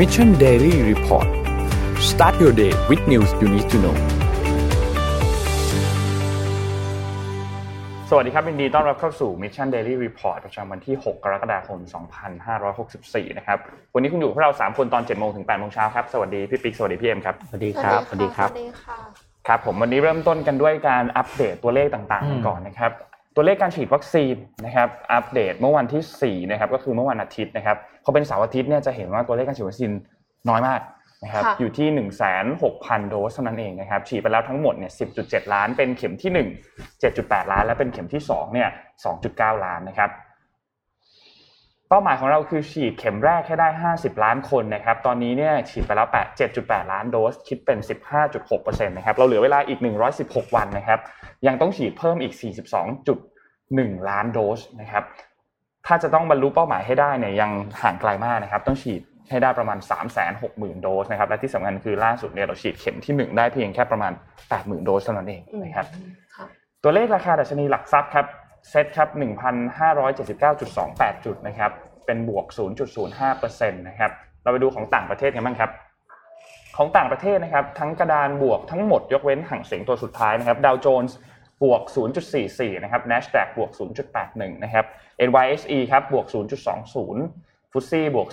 Mission Daily Report start your day with news you need to know สวัสดีครับยินดีต้อนรับเข้าสู่ Mission Daily Report ประจำวันที่ 6 กรกฎาคม 2564 นะครับ วันนี้คุณอยู่กับพวกเรา 3 คนตอน 7 โมงถึง 8 โมงเช้าครับ สวัสดีพี่ปิ๊ก สวัสดีพี่เอ็มครับ สวัสดีครับ สวัสดีค่ะสวัสดีค่ะ ครับผมวันนี้เริ่มต้นกันด้วยการอัปเดตตัวเลขต่างๆกันก่อนนะครับ ตัวเลขการฉีดวัคซีนนะครับอัปเดตเมื่อวันที่4นะครับก็คือเมื่อวันอาทิตย์นะครับพอเป็นเสาร์อาทิตย์เนี่ยจะเห็นว่าตัวเลขการฉีดวัคซีนน้อยมากนะครับค่ะอยู่ที่ 1,600,000 โดสเท่านั้นเองนะครับฉีดไปแล้วทั้งหมดเนี่ย10.7 ล้าน เป็นเข็มที่ 1 7.8 ล้าน และเป็นเข็มที่2เนี่ย2.9 ล้านนะครับ เป้าหมายของเราคือฉีดเข็มแรกให้ได้ 50 ล้านคนนะครับ ตอนนี้เนี่ยฉีดไปแล้ว8 7.8 ล้านโดส คิดเป็น 15.6%นะครับ เราเหลือเวลาอีก 116 วันนะครับ ยังต้องฉีดเพิ่มอีก 42.1 ล้านโดสนะครับ ถ้าจะต้องบรรลุเป้าหมายให้ได้เนี่ยยังห่างไกลมากนะครับ ต้องฉีดให้ได้ประมาณ 360,000 โดสนะครับ และที่สำคัญคือล่าสุดเนี่ยเราฉีดเข็มที่ 1 ได้เพียงแค่ประมาณ 80,000 โดสเท่านั้นเองนะครับค่ะตัวเลขราคาดัชนีหลักทรัพย์ครับ เซตครับ 1,579.28 จุดนะครับ เป็นบวก 0.05%นะครับ เราไปดูของต่างประเทศกันบ้างครับ ของต่างประเทศนะครับ ทั้งกระดานบวกทั้งหมดยกเว้นห่างเสียงตัวสุดท้ายนะครับ ดาวโจนส์บวก 0.44 นะครับ NASDAQ บวก 0.81 นะครับ NYSE ครับ บวก 0.20ฟุตซี่บวก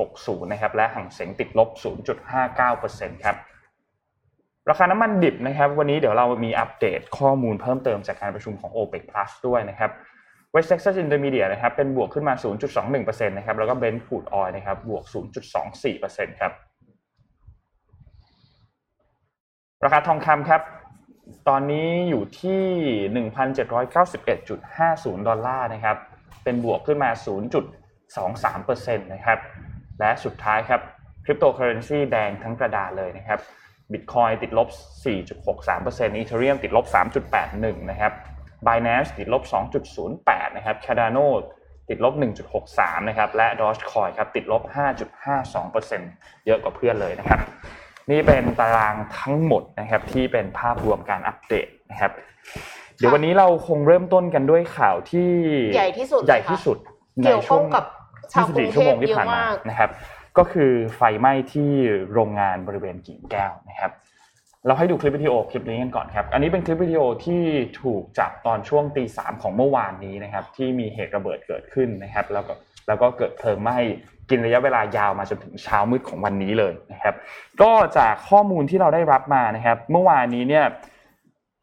0.60 นะครับ และห่างเสียงติดลบ 0.59%ครับ ราคาน้ำมันดิบนะครับ วันนี้เดี๋ยวเรามีอัปเดตข้อมูลเพิ่มเติมจากการประชุมของ OPEC Plus ด้วยนะครับ West Texas Intermediate นะครับเป็นบวกขึ้นมา 0.21%นะครับแล้วก็ Brent crude oil นะครับบวก 0.24%ครับราคาทองคำครับตอนนี้อยู่ที่ 1,791.50 ดอลลาร์นะครับเป็นบวกขึ้นมา 0.23%นะครับและสุดท้ายครับคริปโตเคอเรนซีแดงทั้งกระดานเลยนะครับ Bitcoin ติดลบ 4.63% Ethereum ติดลบ 3.81 นะครับ Binance ติดลบ 2.08 นะครับ Cardano ติดลบ 1.63 นะครับ และ Dogecoin ครับติดลบ 5.52%เยอะกว่าเพื่อนเลยนะครับ นี่เป็นตารางทั้งหมดนะครับที่เป็นภาพรวมการอัปเดตนะครับ เดี๋ยววันนี้เราคงเริ่มต้นกันด้วยข่าวที่ใหญ่ที่สุดใหญ่ที่สุดในเกี่ยวช่ข้วองงกับชาวกรุง24เทชั่วโมพงที่เยอะผ่านมามากนะครับ ก็คือไฟไหม้ที่โรงงานบริเวณกิ่งแก้วนะครับ เราให้ดูคลิปวิดีโอคลิปนี้กันก่อนครับ อันนี้เป็นคลิปวิดีโอที่ถูกจับตอนช่วงตีสามของเมื่อวานนี้นะครับ ที่มีเหตุระเบิดเกิดขึ้นนะครับ แล้วก็แล้วก็เกิดเพลิงไหม้กินระยะเวลายาวมาจนถึงเช้ามืดของวันนี้เลยนะครับ ก็จากข้อมูลที่เราได้รับมานะครับ เมื่อวานนี้เนี่ย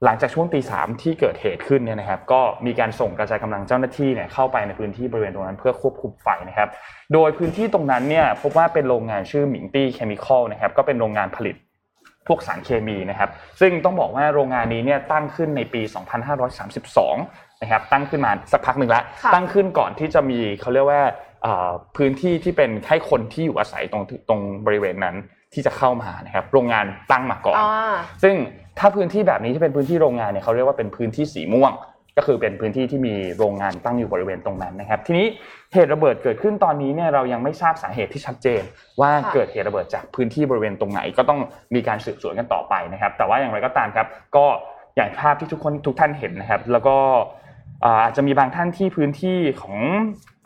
หลังจากช่วงตีสามที่เกิดเหตุขึ้นเนี่ยนะครับ ก็มีการส่งกระจายกำลังเจ้าหน้าที่เนี่ยเข้าไปในพื้นที่บริเวณตรงนั้นเพื่อควบคุมไฟนะครับ โดยพื้นที่ตรงนั้นเนี่ยพบว่าเป็นโรงงานชื่อหมิงตี้เคมีคอลนะครับก็เป็นโรงงานผลิตพวกสารเคมีนะครับ ซึ่งต้องบอกว่าโรงงานนี้เนี่ยตั้งขึ้นในปี 2532 นะครับ ตั้งขึ้นมาสักพักหนึ่งแล้วค่ะตั้งขึ้นก่อนที่จะมีเขาเรียกว่าเอ่อพื้นที่ที่เป็นให้คนที่อยู่อาศัยตรงตรงบริเวณนั้น ที่จะเข้ามานะครับโรงงานตั้งมาก่อนอ่าซึ่งถ้าพื้นที่แบบนี้ที่เป็นพื้นที่โรงงานเนี่ยเขาเรียกว่าเป็นพื้นที่สีม่วง ก็คือเป็นพื้นที่ที่มีโรงงานตั้งอยู่บริเวณตรงนั้นนะครับ ทีนี้เหตุระเบิดเกิดขึ้นตอนนี้เนี่ยเรายังไม่ทราบสาเหตุที่ชัดเจน ว่าค่ะเกิดเหตุระเบิดจากพื้นที่บริเวณตรงไหนก็ต้องมีการสืบสวนกันต่อไปนะครับ แต่ว่าอย่างไรก็ตามครับ ก็อย่างภาพที่ทุกคนทุกท่านเห็นนะครับ แล้วก็ อ่าอาจจะมีบางท่านที่พื้นที่ของ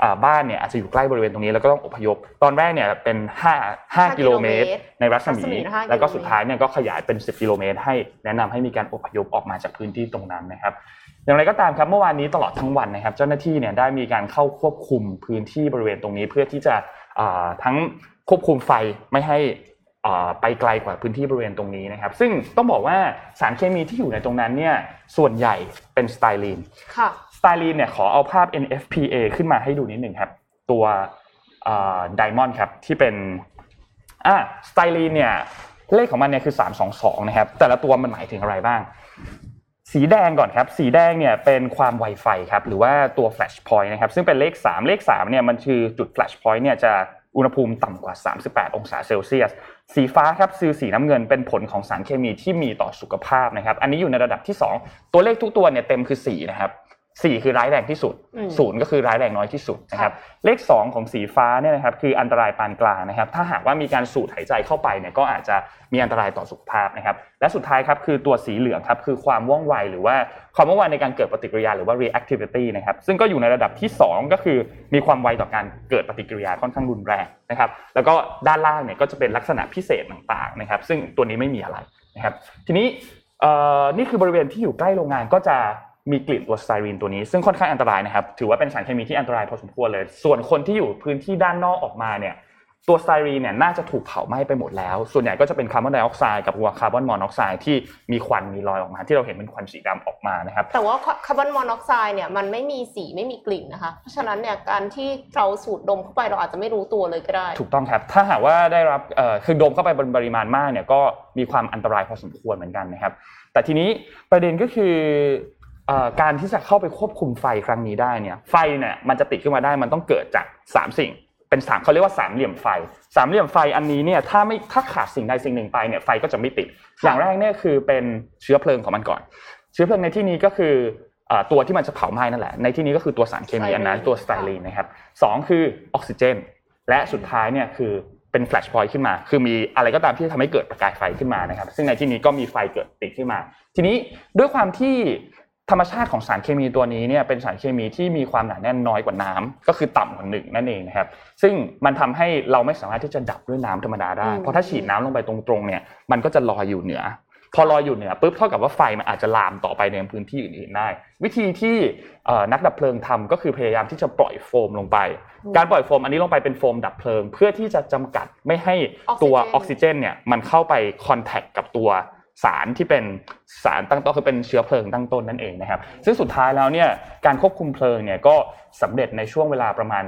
อ่าบ้านเนี่ยอาจจะอยู่ใกล้บริเวณตรงนี้แล้วก็ต้องอพยพ ตอนแรกเนี่ยเป็น 5 5 กิโลเมตร ในรัศมีรัศมีห้ากิโลเมตรแล้วก็สุดท้ายเนี่ยก็ขยายเป็น 10 กิโลเมตร ให้แนะนำให้มีการอพยพออกมาจากพื้นที่ตรงนั้นนะครับ อย่างไรก็ตามครับเมื่อวานนี้ตลอดทั้งวันนะครับ เจ้าหน้าที่เนี่ยได้มีการเข้าควบคุมพื้นที่บริเวณตรงนี้ เพื่อที่จะอ่าทั้งควบคุมไฟไม่ให้อ่า ไปไกลกว่าพื้นที่บริเวณตรงนี้นะครับ ซึ่งต้องบอกว่าสารเคมีที่อยู่ในตรงนั้นเนี่ยส่วนใหญ่เป็นสไตรีนค่ะสไตรีนเนี่ยขอเอาภาพ NFPA ขึ้นมาให้ดูนิดหนึ่งครับ ตัว diamond ครับที่เป็นอ่าสไตรีนเนี่ยเลขของมันเนี่ยคือ 322 นะครับ แต่ละตัวมันหมายถึงอะไรบ้าง สีแดงก่อนครับ สีแดงเนี่ยเป็นความไวไฟครับ หรือว่าตัว flash point นะครับ ซึ่งเป็นเลข 3 เลข3เนี่ยมันคือจุด flash point เนี่ยจะ อุณหภูมิต่ำกว่า 38 องศาเซลเซียส สีฟ้าครับซือสีน้ำเงินเป็นผลของสารเคมีที่มีต่อสุขภาพนะครับ อันนี้อยู่ในระดับที่ 2 ตัวเลขทุกตัวเนี่ยเต็มคือ 4 นะครับ สี่คือร้ายแรงที่สุดอืมศูนย์ก็คือร้ายแรงน้อยที่สุดนะครับเลข 2 ของสีฟ้าเนี่ยนะครับคืออันตรายปานกลางนะครับ ถ้าหากว่ามีการสูดหายใจเข้าไปเนี่ยก็อาจจะมีอันตรายต่อสุขภาพนะครับและสุดท้ายครับคือตัวสีเหลืองครับคือความว่องไวหรือว่าความว่องไวในการเกิดปฏิกิริยาหรือว่า reactivity นะครับซึ่งก็อยู่ในระดับที่ 2 ก็คือมีความไวต่อการเกิดปฏิกิริยาค่อนข้างรุนแรงนะครับแล้วก็ด้านล่างเนี่ยก็จะเป็นลักษณะพิเศษต่างๆนะครับซึ่งตัวนี้ไม่มีอะไรนะครับทีนี้เอ่อนี่คือบริเวณที่อยู่ใกล้โรงงานก็จะ มีกลิ่นตัวสไตรีนตัวนี้ ซึ่งค่อนข้างอันตรายนะครับ ถือว่าเป็นสารเคมีที่อันตรายพอสมควรเลย ส่วนคนที่อยู่พื้นที่ด้านนอกออกมาเนี่ย ตัวสไตรีนเนี่ยน่าจะถูกเผาไหม้ไปหมดแล้ว ส่วนใหญ่ก็จะเป็นคาร์บอนไดออกไซด์กับตัวคาร์บอนมอนอกไซด์ที่มีควันมีลอยออกมา ที่เราเห็นเป็นควันสีดำออกมานะครับ แต่ว่าคาร์บอนมอนอกไซด์เนี่ยมันไม่มีสีไม่มีกลิ่นนะคะ เพราะฉะนั้นเนี่ยการที่เราสูดดมเข้าไปเราอาจจะไม่รู้ตัวเลยก็ได้ ถูกต้องครับ ถ้าหากว่าได้รับเอ่อคือดมเข้าไปบนปริมาณมากเนี่ยก็มีความอันตรายพอสมควรเหมือนกันนะครับ แต่ทีนี้ประเด็นก็คือเอ่อ การที่จะเข้าไปควบคุมไฟครั้งนี้ได้เนี่ยไฟเนี่ยมันจะติดขึ้นมาได้มันต้องเกิดจาก 3 สิ่ง เป็นสามเขาเรียกว่าสามเหลี่ยมไฟ สามเหลี่ยมไฟอันนี้เนี่ยถ้าไม่ถ้าขาดสิ่งใดสิ่งหนึ่งไปเนี่ยไฟก็จะไม่ติด อย่างแรกเนี่ยคือเป็นเชื้อเพลิงของมันก่อน เชื้อเพลิงในที่นี้ก็คือเอ่อตัวที่มันจะเผาไหม้นั่นแหละ ในที่นี้ก็คือตัวสารเคมีอันนั้นตัวสไตรีนนะครับสองคือออกซิเจน และสุดท้ายเนี่ยคือเป็น flash point ขึ้นมา คือมีอะไรก็ตามที่ทำให้เกิดประกายไฟขึ้นมานะครับ ซึ่งในที่นี้ก็มีไฟเกิดติดขึ้นมา ทีนี้ด้วยความที่ ธรรมชาติของสารเคมีตัวนี้เนี่ยเป็นสารเคมีที่มีความหนาแน่นน้อยกว่าน้ำก็คือต่ำกว่าหนึ่งนั่นเองนะครับซึ่งมันทำให้เราไม่สามารถที่จะดับด้วยน้ำธรรมดาได้อืมเพราะถ้าฉีดน้ำลงไปตรงๆเนี่ยมันก็จะลอยอยู่เหนือ พอลอยอยู่เหนือปุ๊บเท่ากับว่าไฟมันอาจจะลามต่อไปในพื้นที่อื่นๆได้ วิธีที่เอ่อนักดับเพลิงทำก็คือพยายามที่จะปล่อยโฟมลงไป การปล่อยโฟมอันนี้ลงไปเป็นโฟมดับเพลิง เพื่อที่จะจำกัดไม่ให้ตัวออกซิเจนเนี่ยมันเข้าไปคอนแทคกับตัว สารที่เป็นสารตั้งต้นคือเป็นเชื้อเพลิงตั้งต้นนั่นเองนะครับ ซึ่งสุดท้ายแล้วเนี่ยการควบคุมเพลิงเนี่ยก็สำเร็จในช่วงเวลาประมาณ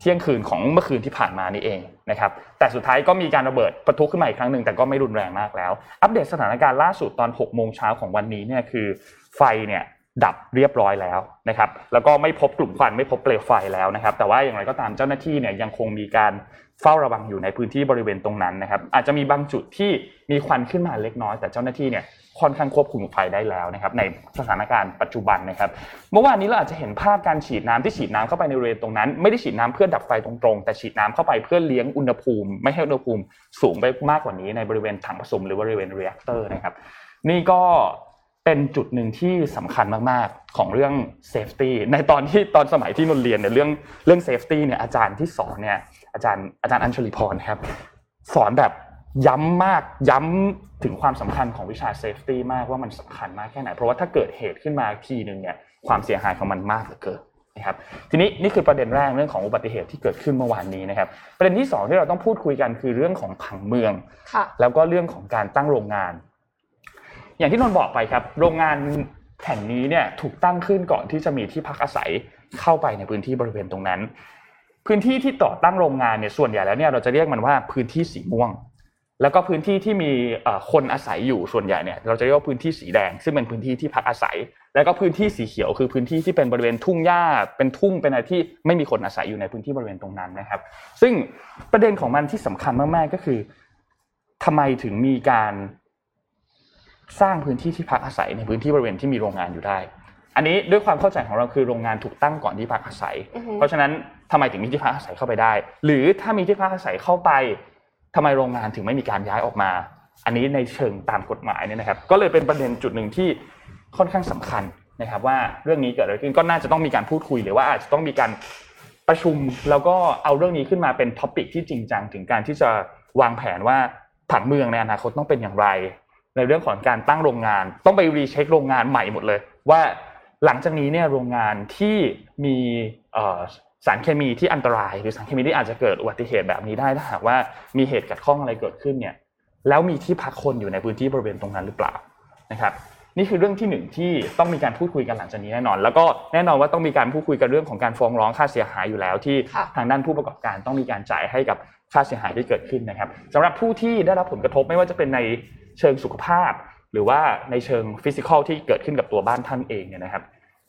เที่ยงคืนของเมื่อคืนที่ผ่านมานี่เองนะครับ แต่สุดท้ายก็มีการระเบิดปะทุขึ้นมาอีกครั้งหนึ่งแต่ก็ไม่รุนแรงมากแล้ว อัปเดตสถานการณ์ล่าสุดตอน6โมงเช้าของวันนี้เนี่ยคือไฟเนี่ยดับเรียบร้อยแล้วนะครับ แล้วก็ไม่พบกลุ่มควันไม่พบเปลวไฟแล้วนะครับ แต่ว่าอย่างไรก็ตามเจ้าหน้าที่เนี่ยยังคงมีการ เฝ้าระวังอยู่ในพื้นที่บริเวณตรงนั้นนะครับ อาจจะมีบางจุดที่มีควันขึ้นมาเล็กน้อย แต่เจ้าหน้าที่เนี่ยค่อนข้างควบคุมไฟได้แล้วนะครับ ในสถานการณ์ปัจจุบันนะครับ เมื่อวานนี้เราอาจจะเห็นภาพการฉีดน้ำที่ฉีดน้ำเข้าไปในบริเวณตรงนั้น ไม่ได้ฉีดน้ำเพื่อดับไฟตรงๆแต่ฉีดน้ำเข้าไปเพื่อเลี้ยงอุณหภูมิ ไม่ให้อุณหภูมิสูงไปมากกว่านี้ในบริเวณถังผสมหรือบริเวณ reactor นะครับ นี่ก็เป็นจุดหนึ่งที่สำคัญมากๆของเรื่อง safety ในตอนที่ตอนสมัยที่นนเรียนเนี่ยเรื่องเรื่อง safety เนี่ยอาจารย์ที่สอนเนี่ย อาจารย์อาจารย์อัญชลีพรครับ สอนแบบย้ำมากย้ำถึงความสำคัญของวิชา safety มากว่ามันสำคัญมากแค่ไหน เพราะว่าถ้าเกิดเหตุขึ้นมาทีหนึ่งเนี่ยความเสียหายของมันมากเหลือเกินนะครับทีนี้นี่คือประเด็นแรกเรื่องของอุบัติเหตุที่เกิดขึ้นเมื่อวานนี้นะครับ ประเด็นที่สองที่เราต้องพูดคุยกันคือเรื่องของผังเมืองค่ะแล้วก็เรื่องของการตั้งโรงงาน อย่างที่นนท์บอกไปครับ โรงงานแห่งนี้เนี่ยถูกตั้งขึ้นก่อนที่จะมีที่พักอาศัยเข้าไปในพื้นที่บริเวณตรงนั้น พื้นที่ที่ต่อตั้งโรงงานเนี่ยส่วนใหญ่แล้วเนี่ยเราจะเรียกมันว่าพื้นที่สีม่วง แล้วก็พื้นที่ที่มีเอ่อคนอาศัยอยู่ส่วนใหญ่เนี่ยเราจะเรียกว่าพื้นที่สีแดง ซึ่งเป็นพื้นที่ที่พักอาศัย แล้วก็พื้นที่สีเขียวคือพื้นที่ที่เป็นบริเวณทุ่งหญ้าเป็นทุ่งเป็นอะไรที่ไม่มีคนอาศัยอยู่ในพื้นที่บริเวณตรงนั้นนะครับ ซึ่งประเด็นของมันที่สำคัญมากๆก็คือทำไมถึงมีการสร้างพื้นที่ที่พักอาศัยในพื้นที่บริเวณที่มีโรงงานอยู่ได้ อันนี้ด้วยความเข้าใจของเราคือโรงงานถูกตั้งก่อนที่พักอาศัยอือฮึเพราะฉะนั้น ทำไมถึงมีที่พักอาศัยเข้าไปได้ หรือถ้ามีที่พักอาศัยเข้าไปทำไมโรงงานถึงไม่มีการย้ายออกมา อันนี้ในเชิงตามกฎหมายเนี่ยนะครับ ก็เลยเป็นประเด็นจุดหนึ่งที่ค่อนข้างสำคัญนะครับ ว่าเรื่องนี้เกิดอะไรขึ้นก็น่าจะต้องมีการพูดคุยหรือว่าอาจจะต้องมีการประชุมแล้วก็เอาเรื่องนี้ขึ้นมาเป็น topic ที่จริงจังถึงการที่จะวางแผนว่าผังเมืองในอนาคตต้องเป็นอย่างไร ในเรื่องของการตั้งโรงงาน ต้องไป recheck โรงงานใหม่หมดเลย ว่าหลังจากนี้เนี่ยโรงงานที่มี สารเคมีที่อันตราย หรือสารเคมีที่อาจจะเกิดอุบัติเหตุแบบนี้ได้ถ้าหากว่ามีเหตุขัดข้องอะไรเกิดขึ้นเนี่ยแล้วมีที่พักคนอยู่ในพื้นที่บริเวณตรงนั้นหรือเปล่านะครับนี่คือเรื่องที่หนึ่งที่ต้องมีการพูดคุยกันหลังจากนี้แน่นอน แล้วก็แน่นอนว่าต้องมีการพูดคุยกันเรื่องของการฟ้องร้องค่าเสียหายอยู่แล้ว ที่ค่ะทางด้านผู้ประกอบการต้องมีการจ่ายให้กับค่าเสียหายที่เกิดขึ้นนะครับสำหรับผู้ที่ได้รับผลกระทบไม่ว่าจะเป็นในเชิงสุขภาพ หรือว่าในเชิง physical ที่เกิดขึ้นกับตัวบ้านท่านเองเนี่ยนะครับ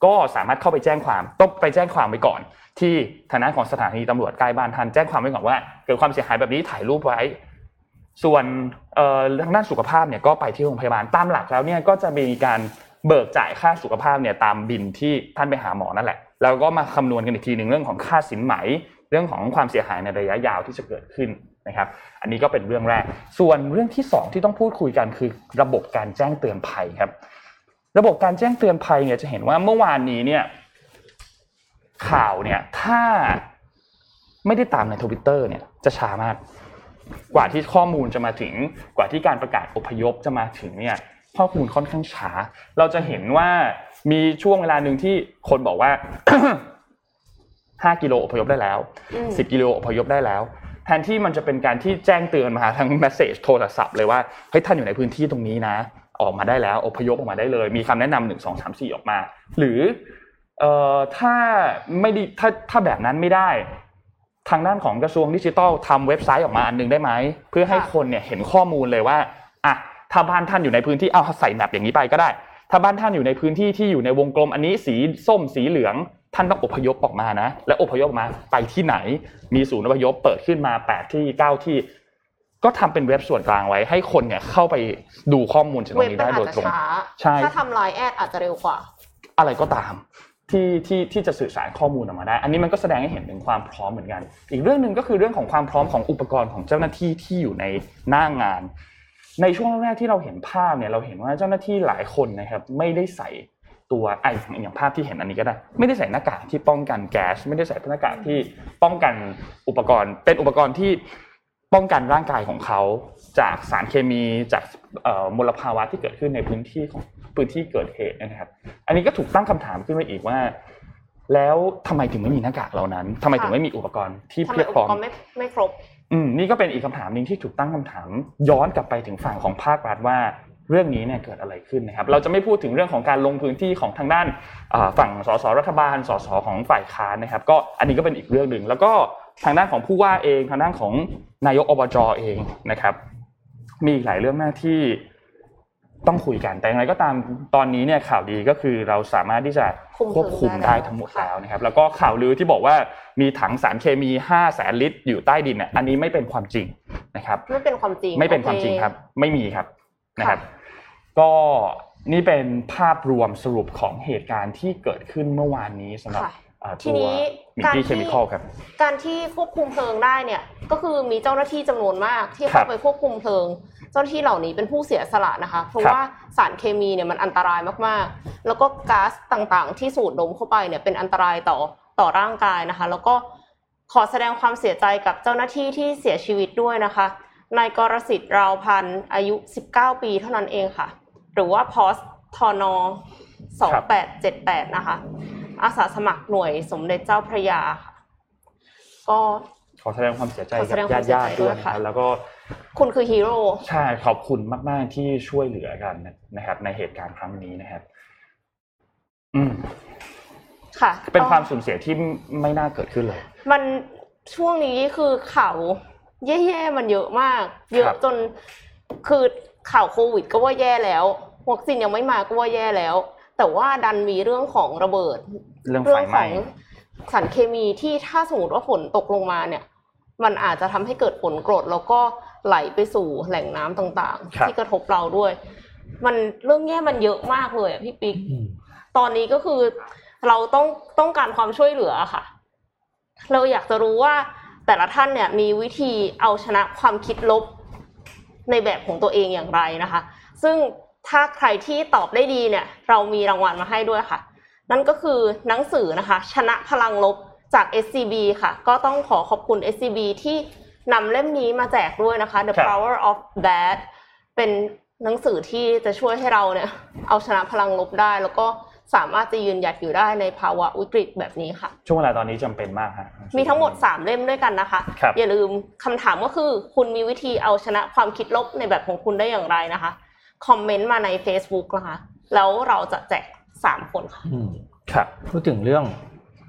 ก็สามารถเข้าไปแจ้งความต้องไปแจ้งความไว้ก่อน ที่ฐานะของสถานีตำรวจใกล้บ้านท่านแจ้งความไว้ก่อนว่าเกิดความเสียหายแบบนี้ถ่ายรูปไว้ ส่วนทางด้านสุขภาพเนี่ยก็ไปที่โรงพยาบาลตามหลักแล้วเนี่ยก็จะมีการเบิกจ่ายค่าสุขภาพเนี่ยตามบินที่ท่านไปหาหมอนั่นแหละ แล้วก็มาคำนวณกันอีกทีหนึ่งเรื่องของค่าสินไหม เรื่องของความเสียหายในระยะยาวที่จะเกิดขึ้นนะครับ อันนี้ก็เป็นเรื่องแรก ส่วนเรื่องที่สองที่ต้องพูดคุยกันคือระบบการแจ้งเตือนภัยครับ ระบบการแจ้งเตือนภัยเนี่ยจะเห็นว่าเมื่อวานนี้เนี่ยข่าวเนี่ยถ้าไม่ได้ตามในทวิตเตอร์เนี่ยจะช้ามากกว่าที่ข้อมูลจะมาถึงกว่าที่การประกาศอพยพจะมาถึงเนี่ยข้อมูลค่อนข้างช้า เราจะเห็นว่ามีช่วงเวลาหนึ่งที่คนบอกว่า5กิโลอพยพได้แล้วอืม10กิโลอพยพได้แล้ว แทนที่มันจะเป็นการที่แจ้งเตือนมาทางเมสเซจโทรศัพท์เลยว่าเฮ้ยท่านอยู่ในพื้นที่ตรงนี้นะ ออกมาได้แล้วอพยพออกมาได้เลย มีคำแนะนำหนึ่งสองสามสี่ออกมา หรือเอ่อถ้าไม่ได้ถ้าถ้าแบบนั้นไม่ได้ ทางด้านของกระทรวงดิจิทัลทำเว็บไซต์ออกมาอันหนึงได้ไหมเพื่อให้ค่ะคนเนี่ยเห็นข้อมูลเลยว่าอะถ้าบ้านท่านอยู่ในพื้นที่เอาใส่แมปอย่างนี้ไปก็ได้ ถ้าบ้านท่านอยู่ในพื้นที่ที่อยู่ในวงกลมอันนี้สีส้มสีเหลืองท่านต้องอพยพออกมานะ และอพยพออกมาไปที่ไหน มีศูนย์อพยพเปิดขึ้นมา 8 ที่ 9 ที่ ก็ทำเป็นเว็บส่วนกลางไว้ให้คนเนี่ยเข้าไปดูข้อมูลจากตรเว็บงนี้มันได้อาโดจยจะตรงช้าใช่ถ้าทำไลน์แอดอาจจะเร็วกว่า อะไรก็ตามที่ที่ที่จะสื่อสารข้อมูลออกมาได้ อันนี้มันก็แสดงให้เห็นถึงความพร้อมเหมือนกัน อีกเรื่องหนึ่งก็คือเรื่องของความพร้อมของอุปกรณ์ของเจ้าหน้าที่ที่อยู่ในหน้างาน ในช่วงแรกๆที่เราเห็นภาพเนี่ยเราเห็นว่าเจ้าหน้าที่หลายคนนะครับ ไม่ได้ใส่ตัวไออย่างภาพที่เห็นอันนี้ก็ได้ ไม่ได้ใส่หน้ากากที่ป้องกันแก๊สไม่ได้ใส่หน้ากากที่ป้องกันอุปกรณ์ เป็นอุปกรณ์ที่ ป้องกันร่างกายของเขาจากสารเคมีจากเอ่อมลภาวะที่เกิดขึ้นในพื้นที่ของพื้นที่เกิดเหตุนะครับ อันนี้ก็ถูกตั้งคำถามขึ้นมาอีกว่า แล้วทำไมถึงไม่มีหน้ากากเหล่านั้นทำไมถึงไม่มีอุปกรณ์ที่ทำไมเพียบอุพปร้อมกรณ์ไม่ไม่ครบ อืมนี่ก็เป็นอีกคำถามหนึ่งที่ถูกตั้งคำถาม ย้อนกลับไปถึงฝั่งของภาครัฐว่าเรื่องนี้เนี่ยเกิดอะไรขึ้นนะครับ เราจะไม่พูดถึงเรื่องของการลงพื้นที่ของทางด้านอ่าฝั่งสสรัฐบาลสสของฝ่ายค้านนะครับ ก็อันนี้ก็เป็นอีกเรื่องหนึ่งแล้วก็ ทางด้านของผู้ว่าเองทางด้านของนายกอบจเองนะครับ มีอีกหลายเรื่องหน้าที่ต้องคุยกันแต่อย่างไรก็ตามตอนนี้เนี่ยข่าวดีก็คือเราสามารถที่จะคุมควบคุมเพลิงได้ได้แล้วทั้งหมดค่ะแล้วนะครับ แล้วก็ข่าวลือที่บอกว่ามีถังสารเคมี5แสนลิตรอยู่ใต้ดินเนี่ยอันนี้ไม่เป็นความจริงนะครับ ไม่เป็นความจริงไม่เป็นความโอจริงครับ ไม่มีครับนะครับค่ะก็นี่เป็นภาพรวมสรุปของเหตุการณ์ที่เกิดขึ้นเมื่อวานนี้สำหรับค่ะอ่า ทีตัวนี้มิการตี้ที่เคมีคอลครับการที่ควบคุมเพลิงได้เนี่ยก็คือมีเจ้าหน้าที่จำนวนมากที่ครัเข้าบไปควบคุมเพลิง เจ้าหน้าที่เหล่านี้เป็นผู้เสียสละนะคะ เพราะครับว่าสารเคมีเนี่ยมันอันตรายมากๆ แล้วก็ก๊าซต่างๆ ที่สูดดมเข้าไปเนี่ยเป็นอันตรายต่อต่อร่างกายนะคะ แล้วก็ขอแสดงความเสียใจกับเจ้าหน้าที่ที่เสียชีวิตด้วยนะคะนายกรสิทธิ์ราวพันธ์อายุ 19 ปีเท่านั้นเองค่ะ หรือว่าพอสทอนอ2878 นะคะ อาสาสมัครหน่วยสมเด็จเจ้าพระยาค่ะก็ขอแสดงความเสียใจขอแสกับดงความญาติเสียใจญาติๆด้วยด้วยนะคค่ะรับแล้วก็คุณคือฮีโร่ใช่ขอบคุณมาก ๆ ที่ช่วยเหลือกันนะครับ ในเหตุการณ์ครั้งนี้นะครับ อืมค่ะ เป็นความก็สูญเสียที่ไม่น่าเกิดขึ้นเลย มันช่วงนี้คือข่าวแย่ๆมันเยอะมาก เยครัอะบจนคือข่าวโควิด ก็ว่าแย่แล้ววัคซีนยังไม่มาก็ว่าแย่แล้ว แต่ว่าดันมีเรื่องของระเบิดเรื่องเรื่ไฟองไหขม้องสารเคมีที่ถ้าสมมติว่าฝนตกลงมาเนี่ย มันอาจจะทำให้เกิดฝนกรดแล้วก็ไหลไปสู่แหล่งน้ำต่างครับๆที่กระทบเราด้วย มันเรื่องแย่มันเยอะมากเลยอะพี่ปิ๊กตอนนี้ก็คือเราต้องต้องการความช่วยเหลือค่ะ เราอยากจะรู้ว่าแต่ละท่านเนี่ยมีวิธีเอาชนะความคิดลบในแบบของตัวเองอย่างไรนะคะ ซึ่ง ถ้าใครที่ตอบได้ดีเนี่ย เรามีรางวัลมาให้ด้วยค่ะ นั่นก็คือหนังสือนะคะ ชนะพลังลบจาก SCB ค่ะ ก็ต้องขอขอบคุณ SCB ที่นำเล่มนี้มาแจกด้วยนะคะ The ครับ Power of Bad เป็นหนังสือที่จะช่วยให้เราเนี่ย เอาชนะพลังลบได้ แล้วก็สามารถจะยืนหยัดอยู่ได้ในภาวะวิกฤตแบบนี้ค่ะ ช่วงเวลาตอนนี้จำเป็นมากฮะมีทั้งหมด 3 เล่มด้วยกันนะคะครับอย่าลืมคำถามก็คือ คุณมีวิธีเอาชนะความคิดลบในแบบของคุณได้อย่างไรนะคะ คอมเมนต์มาใน Facebook นะคะแล้วเราจะแจก3คนค่ะอืมครับพูดถึงเรื่อง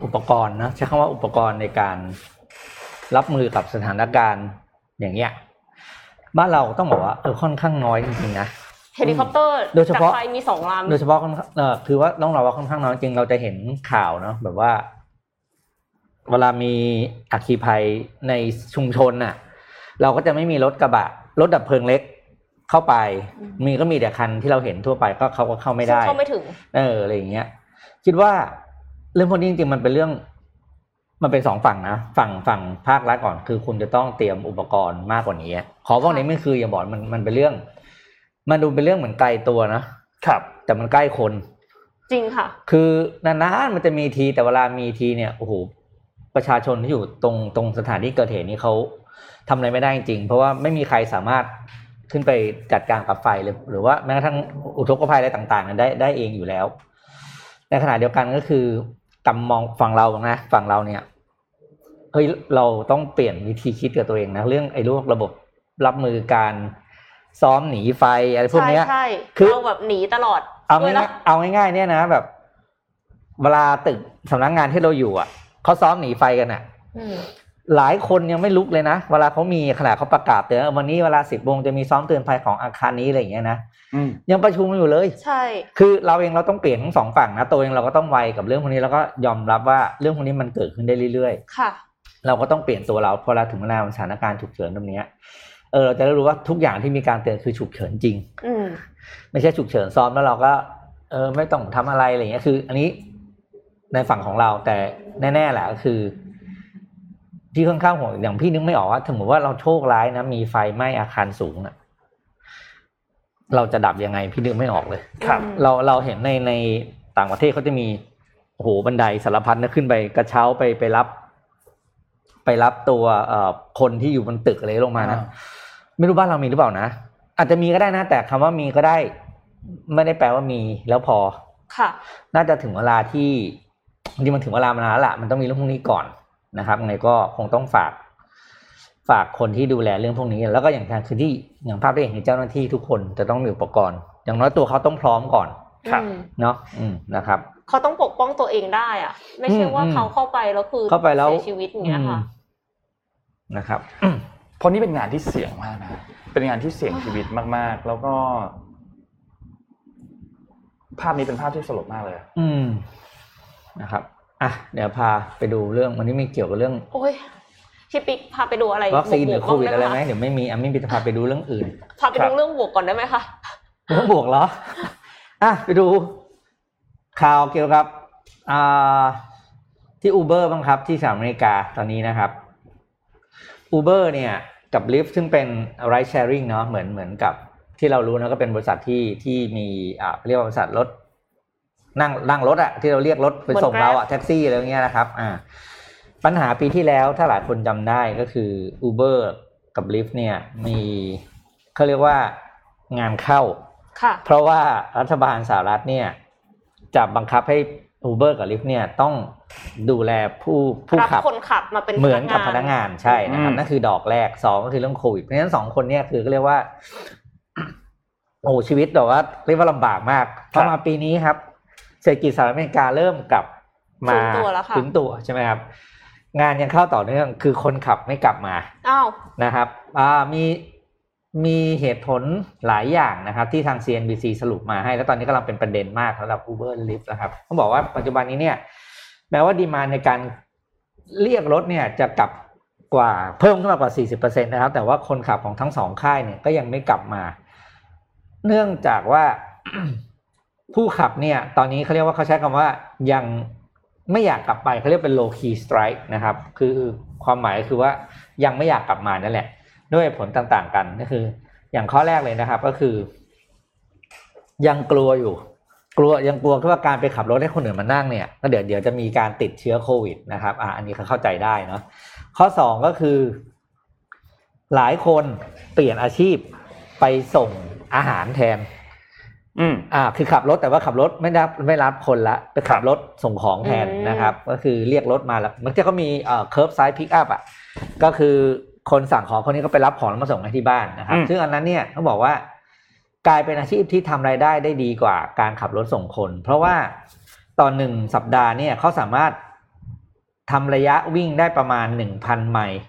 อุปกรณ์นะใช้คำว่าอุปกรณ์ในการรับมือกับสถานการณ์อย่างเงี้ยบ้านเราต้องบอกว่าเออค่อนข้างน้อยจริงๆนะเฮลิคอปเตอร์โดยเฉพาะจากไฟมีสองลำโดยเฉพาะค่อนข้างเออคือว่าต้องเราว่าค่อนข้างน้อยจริงเราจะเห็นข่าวเนาะแบบว่า เวลามีอัคคีภัยในชุมชนน่ะ เราก็จะไม่มีรถกระบะรถดับเพลิงเล็ก เข้าไปอืมมีก็มีแต่คันที่เราเห็นทั่วไปก็เขาก็เข้าไม่ได้ซึ่งเข้าไม่ถึง เอออะไรอย่างเงี้ย คิดว่าเรื่องพวกนี้จริงๆมันเป็นเรื่อง มันเป็นสองฝั่งนะฝั่งฝั่งภาครัฐก่อน คือคุณจะต้องเตรียมอุปกรณ์มากกว่านี้ขอพวกนี้ไม่คืออย่าบอกมันมันเป็นเรื่อง มันดูเป็นเรื่องเหมือนไกลตัวนะครับ แต่มันใกล้คน จริงค่ะ คือนานๆมันจะมีทีแต่เวลามีทีเนี่ยโอ้โหประชาชนที่อยู่ตรงตรงสถานที่เกิดเหตุนี้เขาทำอะไรไม่ได้จริงเพราะว่าไม่มีใครสามารถ ขึ้นไปจัดการกับไฟเลยหรือว่าแม้กระทั่งอุทกภัยอะไรต่างๆเนี่ยได้ได้เองอยู่แล้ว ในขณะเดียวกันก็คือกำมองฝั่งเรานะฝั่งเราเนี่ยเฮ้ยเราต้องเปลี่ยนวิธีคิดกับตัวเองนะเรื่องไอ้เรื่องระบบรับมือการซ้อมหนีไฟอะไรพวกใช่เนี้ยใช่คือเราแบบหนีตลอด เอาด้วยง่ายนะๆเอาง่ายๆเนี่ยนะแบบ เวลาตึกสำนักงานที่เราอยู่อะเขาซ้อมหนีไฟกันอะอืม หลายคนยังไม่ลุกเลยนะ เวลาเขามีขนาดเขาประกาศเตือนเออวันนี้เวลาสิบโมงจะมีซ้อมเตือนภัยของอาคารนี้อะไรอย่างเงี้ยนะอืมยังประชุมอยู่เลย ใช่ คือเราเองเราต้องเปลี่ยนทั้งสองฝั่งนะตัวเองเราก็ต้องไวกับเรื่องพวกนี้แล้วก็ยอมรับว่าเรื่องพวกนี้มันเกิดขึ้นได้เรื่อยค่ะๆเราก็ต้องเปลี่ยนตัวเราพอเราถึงเวลาสถานการณ์ฉุกเฉินตรงเนี้ยเออเราจะได้รู้ว่าทุกอย่างที่มีการเตือนคือฉุกเฉินจริง อืมไม่ใช่ฉุกเฉินซ้อมแล้วเราก็ เออไม่ต้องทำอะไรอะไรเงี้ยคือ อันนี้ในฝั่งของเราแต่แน่ ๆแหละก็คือ ที่ค่อนข้างห่วงอย่างพี่นึกไม่ออกว่าสมมติว่าเราโชคร้ายนะมีไฟไหม้อาคารสูงอะเราจะดับยังไงพี่นึกไม่ออกเลย ครับอืมเราเราเห็นในในต่างประเทศเขาจะมีโอ้โหบันไดสารพัดนะขึ้นไปกระเช้าไปไปรับ ไปรับตัวเอ่อคนที่อยู่บนตึกอะไรลงมานะอ่าไม่รู้บ้านเรามีหรือเปล่านะอาจจะมีก็ได้นะ แต่คำว่ามีก็ได้ ไม่ได้แปลว่ามีแล้วพอ ค่ะ น่าจะถึงเวลาที่จริงๆมันถึงเวลามานานแล้วล่ะ มันต้องมีเรื่องพวกนี้ก่อน นะครับยังไงก็คงต้องฝากฝากคนที่ดูแลเรื่องพวกนี้ แล้วก็อย่างการคือที่อย่างภาพที่เห็นเจ้าหน้าที่ทุกคนจะต้องมีอุปกรณ์ อย่างน้อยตัวเขาต้องพร้อมก่อนครับอืมเนาะอืมนะครับ เขาต้องปกป้องตัวเองได้อะไม่ใช่ว่าอืมเขาเข้าไปแล้วคือเข้าไปแล้วเสียชีวิตอย่างเงี้ยค่ะอืมนะครับเพราะนี่เป็นงานที่เสี่ยงมากนะเป็นงานที่เสี่ยงชีวิตมาก ๆ แล้วก็ ภาพนี้เป็นภาพที่สลดมากเลย อืมนะครับ อะเดี๋ยวพาไปดูเรื่องวันนี้มีเกี่ยวกับเรื่องโอ้ยพี่ปิ๊กพาไปดูอะไรวัคซีนหรือโควิดบกๆอะไรบ้างไหมด้เดี๋ยวไม่มีอะไม่มีจะพาไปดูเรื่องอื่น พาไปครัดูบเรื่องบวกก่อนได้ไหมคะเรื่องบวกเหรออะไปดู ข่าวเกี่ยวกับอ่าที่ Uber บ้างครับที่สหรัฐอเมริกาตอนนี้นะครับ Uber เนี่ยกับ Lyft ซึ่งเป็น ride sharing เนาะเหมือนเหมือนกับที่เรารู้นะก็เป็นบริษัทที่ที่มีอ่าเรียกว่าบริษัทรถ นั่งนั่งรถอะที่เราเรียกรถไปส่งเหมือน Grab เราอะแท็กซี่อะไรอย่างเงี้ยนะครับอ่าปัญหาปีที่แล้วถ้าหลายคนจำได้ก็คือ Uber กับ Lyft เนี่ยมีเขาเรียกว่างานเข้าค่ะเพราะว่ารัฐบาลสหรัฐเนี่ยจะบังคับให้ Uber กับ Lyft เนี่ยต้องดูแลผู้ผู้รับขับคนขับมาเป็นเหมือนกับพนักงานใช่นะครับอืมนั่นคือดอกแรกสองก็คือเรื่องโควิดเพราะฉะนั้นสองคนเนี่ยคือก็เรียกว่าโอ้ชีวิตแบบว่าเรียกว่าลำบากมากพอมาปีนี้ครับเศรษฐกิจสหรัฐอเมริกาเริ่มกลับมาฟื้นตัวแล้วค่ะถึงตัวใช่ไหมครับ งานยังเข้าต่อเนื่องคือคนขับไม่กลับมาอ้าวนะครับอ่ามีมีเหตุผลหลายอย่างนะครับ ที่ทาง CNBC สรุปมาให้ แล้วตอนนี้กำลังเป็นประเด็นมากสำหรับ Uber Lyft นะครับต้องบอกว่าปัจจุบันนี้เนี่ยแม้ว่าดีมานในการเรียกรถเนี่ยจะกลับกว่าเพิ่มขึ้นมากว่า 40%นะครับ แต่ว่าคนขับของทั้งสองค่ายเนี่ยก็ยังไม่กลับมา เนื่องจากว่า ผู้ขับเนี่ยตอนนี้เขาเรียกว่าเขาใช้คำว่ายังไม่อยากกลับไปเขาเรียกเป็น low key strike นะครับ คือความหมายคือว่ายังไม่อยากกลับมานั่นแหละ ด้วยผลต่างๆ กันก็คือ อย่างข้อแรกเลยนะครับ ก็คือ ยังกลัวอยู่ กลัวยังกลัวว่าการไปขับรถให้คนอื่นมานั่งเนี่ยก็เดี๋ยวเดี๋ยวจะมีการติดเชื้อโควิดนะครับอะอันนี้เขาเข้าใจได้เนาะข้อสองก็คือ หลายคนเปลี่ยนอาชีพไปส่งอาหารแทน อืมอ่าคือขับรถแต่ว่าขับรถไม่รับไม่รับคนละไปขับรถส่งของแทนอืมนะครับ ก็คือเรียกรถมาแล้วมันจะเขามีเอ่อ curbside pickup อะก็คือคนสั่งของคนนี้ก็ไปรับของแล้วมาส่งให้ที่บ้านนะครับอืมซึ่งอันนั้นเนี่ยต้องบอกว่ากลายเป็นอาชีพที่ทำรายได้ได้ดีกว่าการขับรถส่งคน เพราะว่าตอนหนึ่งสัปดาห์เนี่ยเขาสามารถทำระยะวิ่งได้ประมาณหนึ่งพันไมล์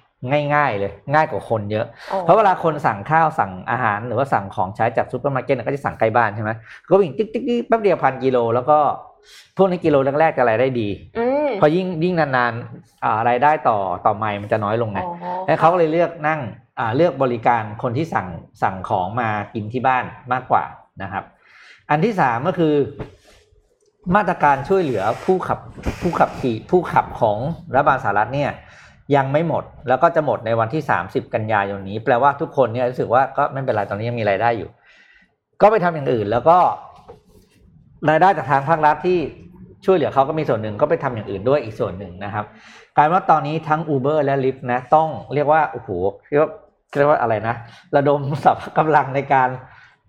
ง่ายๆ เลย ง่ายกว่าคนเยอะอ๋อเพราะเวลาคนสั่งข้าวสั่งอาหารหรือว่าสั่งของใช้จากซูเปอร์มาร์เก็ตเนี่ยก็จะสั่งใกล้บ้านใช่ไหมก็วิ่งติ๊กติ๊กติ๊กแป๊บเดียวพันกิโลแล้วก็พวกในกิโลแรกๆจะรายได้ดีอืมพอยิ่งยิ่งนานๆอ่ารายได้ต่อต่อไมล์มันจะน้อยลงไงอ๋อแล้วเขาก็เลยเลือกนั่งอ่าเลือกบริการคนที่สั่งสั่งของมากินที่บ้านมากกว่านะครับ อันที่สามก็คือ มาตรการช่วยเหลือผู้ขับผู้ขับขี่ผู้ขับของรัฐบาลสหรัฐเนี่ย ยังไม่หมดแล้วก็จะหมดในวันที่ 30 กันยายนนี้ แปลว่าทุกคนเนี่ยรู้สึกว่าก็ไม่เป็นไรตอนนี้ยังมีรายได้อยู่ ก็ไปทำอย่างอื่น แล้วก็รายได้จากทางภาครัฐที่ช่วยเหลือเขาก็มีส่วนหนึ่งก็ไปทำอย่างอื่นด้วยอีกส่วนหนึ่งนะครับกลายเป็นว่าตอนนี้ทั้ง Uber และ Lyft นะ ต้องเรียกว่าโอ้โหเรียกว่าเรียกว่าอะไรนะ ระดมสัพกำลังในการ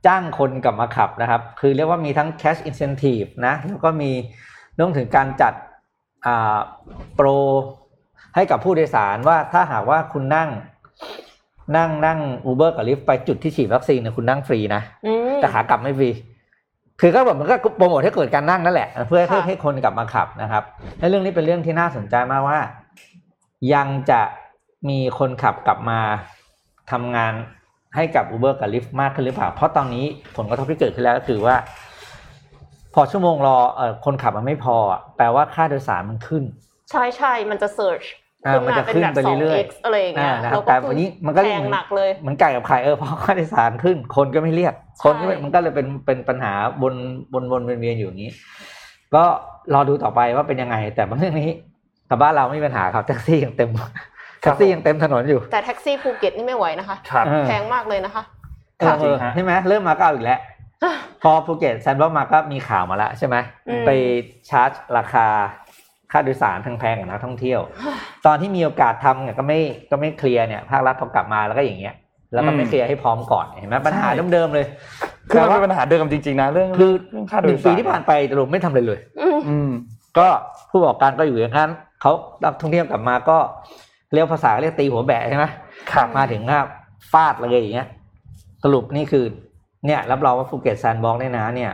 จ้างคนกลับมาขับนะครับ คือเรียกว่ามีทั้ง cash incentive นะแล้วก็มีเรื่องถึงการจัดโปร ให้กับผู้โดยสารว่าถ้าหากว่าคุณนั่ง นั่งนั่ง Uber กับ Lyft ไปจุดที่ฉีดวัคซีนเนี่ยคุณนั่งฟรีนะอืมแต่ขากลับไม่ฟรีคือก็แบบมันก็โปรโมทให้เกิดการนั่งนั่นแหละ เพื่อให้ค่ะให้คนกลับมาขับนะครับและเรื่องนี้เป็นเรื่องที่น่าสนใจมากว่า ยังจะมีคนขับกลับมาทำงานให้กับ Uber กับ Lyft มากขึ้นหรือเปล่า เพราะตอนนี้ผลกระทบที่เกิดขึ้นแล้วก็คือว่า พอชั่วโมงรอเอ่อคนขับมันไม่พออะแปลว่าค่าโดยสารมันขึ้น ใช่ใช่มันจะ search อ่ามันจะขึ้นไปเรื่อยๆๆอะไรอย่างเงี้ยอ่านะครับแล้วก็แต่วันนี้มันก็แพงหนักเลยเหมือนไก่กับไข่เออพอค่าโดยสารขึ้น คนก็ไม่เรียก คนก็ไม่ใช่มันก็เลยเป็นเป็นปัญหาบนบนบนเวียนๆอยู่อย่างนี้ ก็รอดูต่อไปว่าเป็นยังไง แต่บางเรื่องนี้กับบ้านเราไม่มีปัญหาครับแท็กซี่ยังเต็มแท็กซี่ยังเต็มถนนอยู่ แต่แท็กซี่ภูเก็ตนี่ไม่ไหวนะคะครับเออแพงมากเลยนะคะเออจริงฮะใช่ไหมเริ่มมาก็เอาอีกแล้วพอภูเก็ตแซนด์บ็อกซ์มาก็มีข่าวมาแล้วใช่ไหมอืมไปชาร์จราคา ค่าโดยสารแพงๆกับนักท่องเที่ยว ตอนที่มีโอกาสทำเนี่ยก็ไม่ก็ไม่เคลียร์เนี่ยภาครัฐพอกลับมาแล้วก็อย่างเงี้ยแล้วก็ไม่อืมเคลียร์ให้พร้อมก่อนเห็นไหมปัญหาเดิมๆเลยคือมันเป็นปัญหาเดิมจริงๆนะเรื่องคือเรื่องค่าโดหยนึ่งสารปีที่ผ่านไปตลุไม่ทำเลยเลยอืมอืมก็ผู้ประกอบการก็อยู่อย่างนั้นเขานักท่องเที่ยวกลับมาก็เรียกภาษาเรียกตีหัวแบะใช่ไหมครับมาถึงก็ฟาดเลยอย่างเงี้ยสรุปนี่คือ เนี่ยรับรองว่าภูเก็ตแซนด์บ็อกซ์เนี่ยนะเนี่ย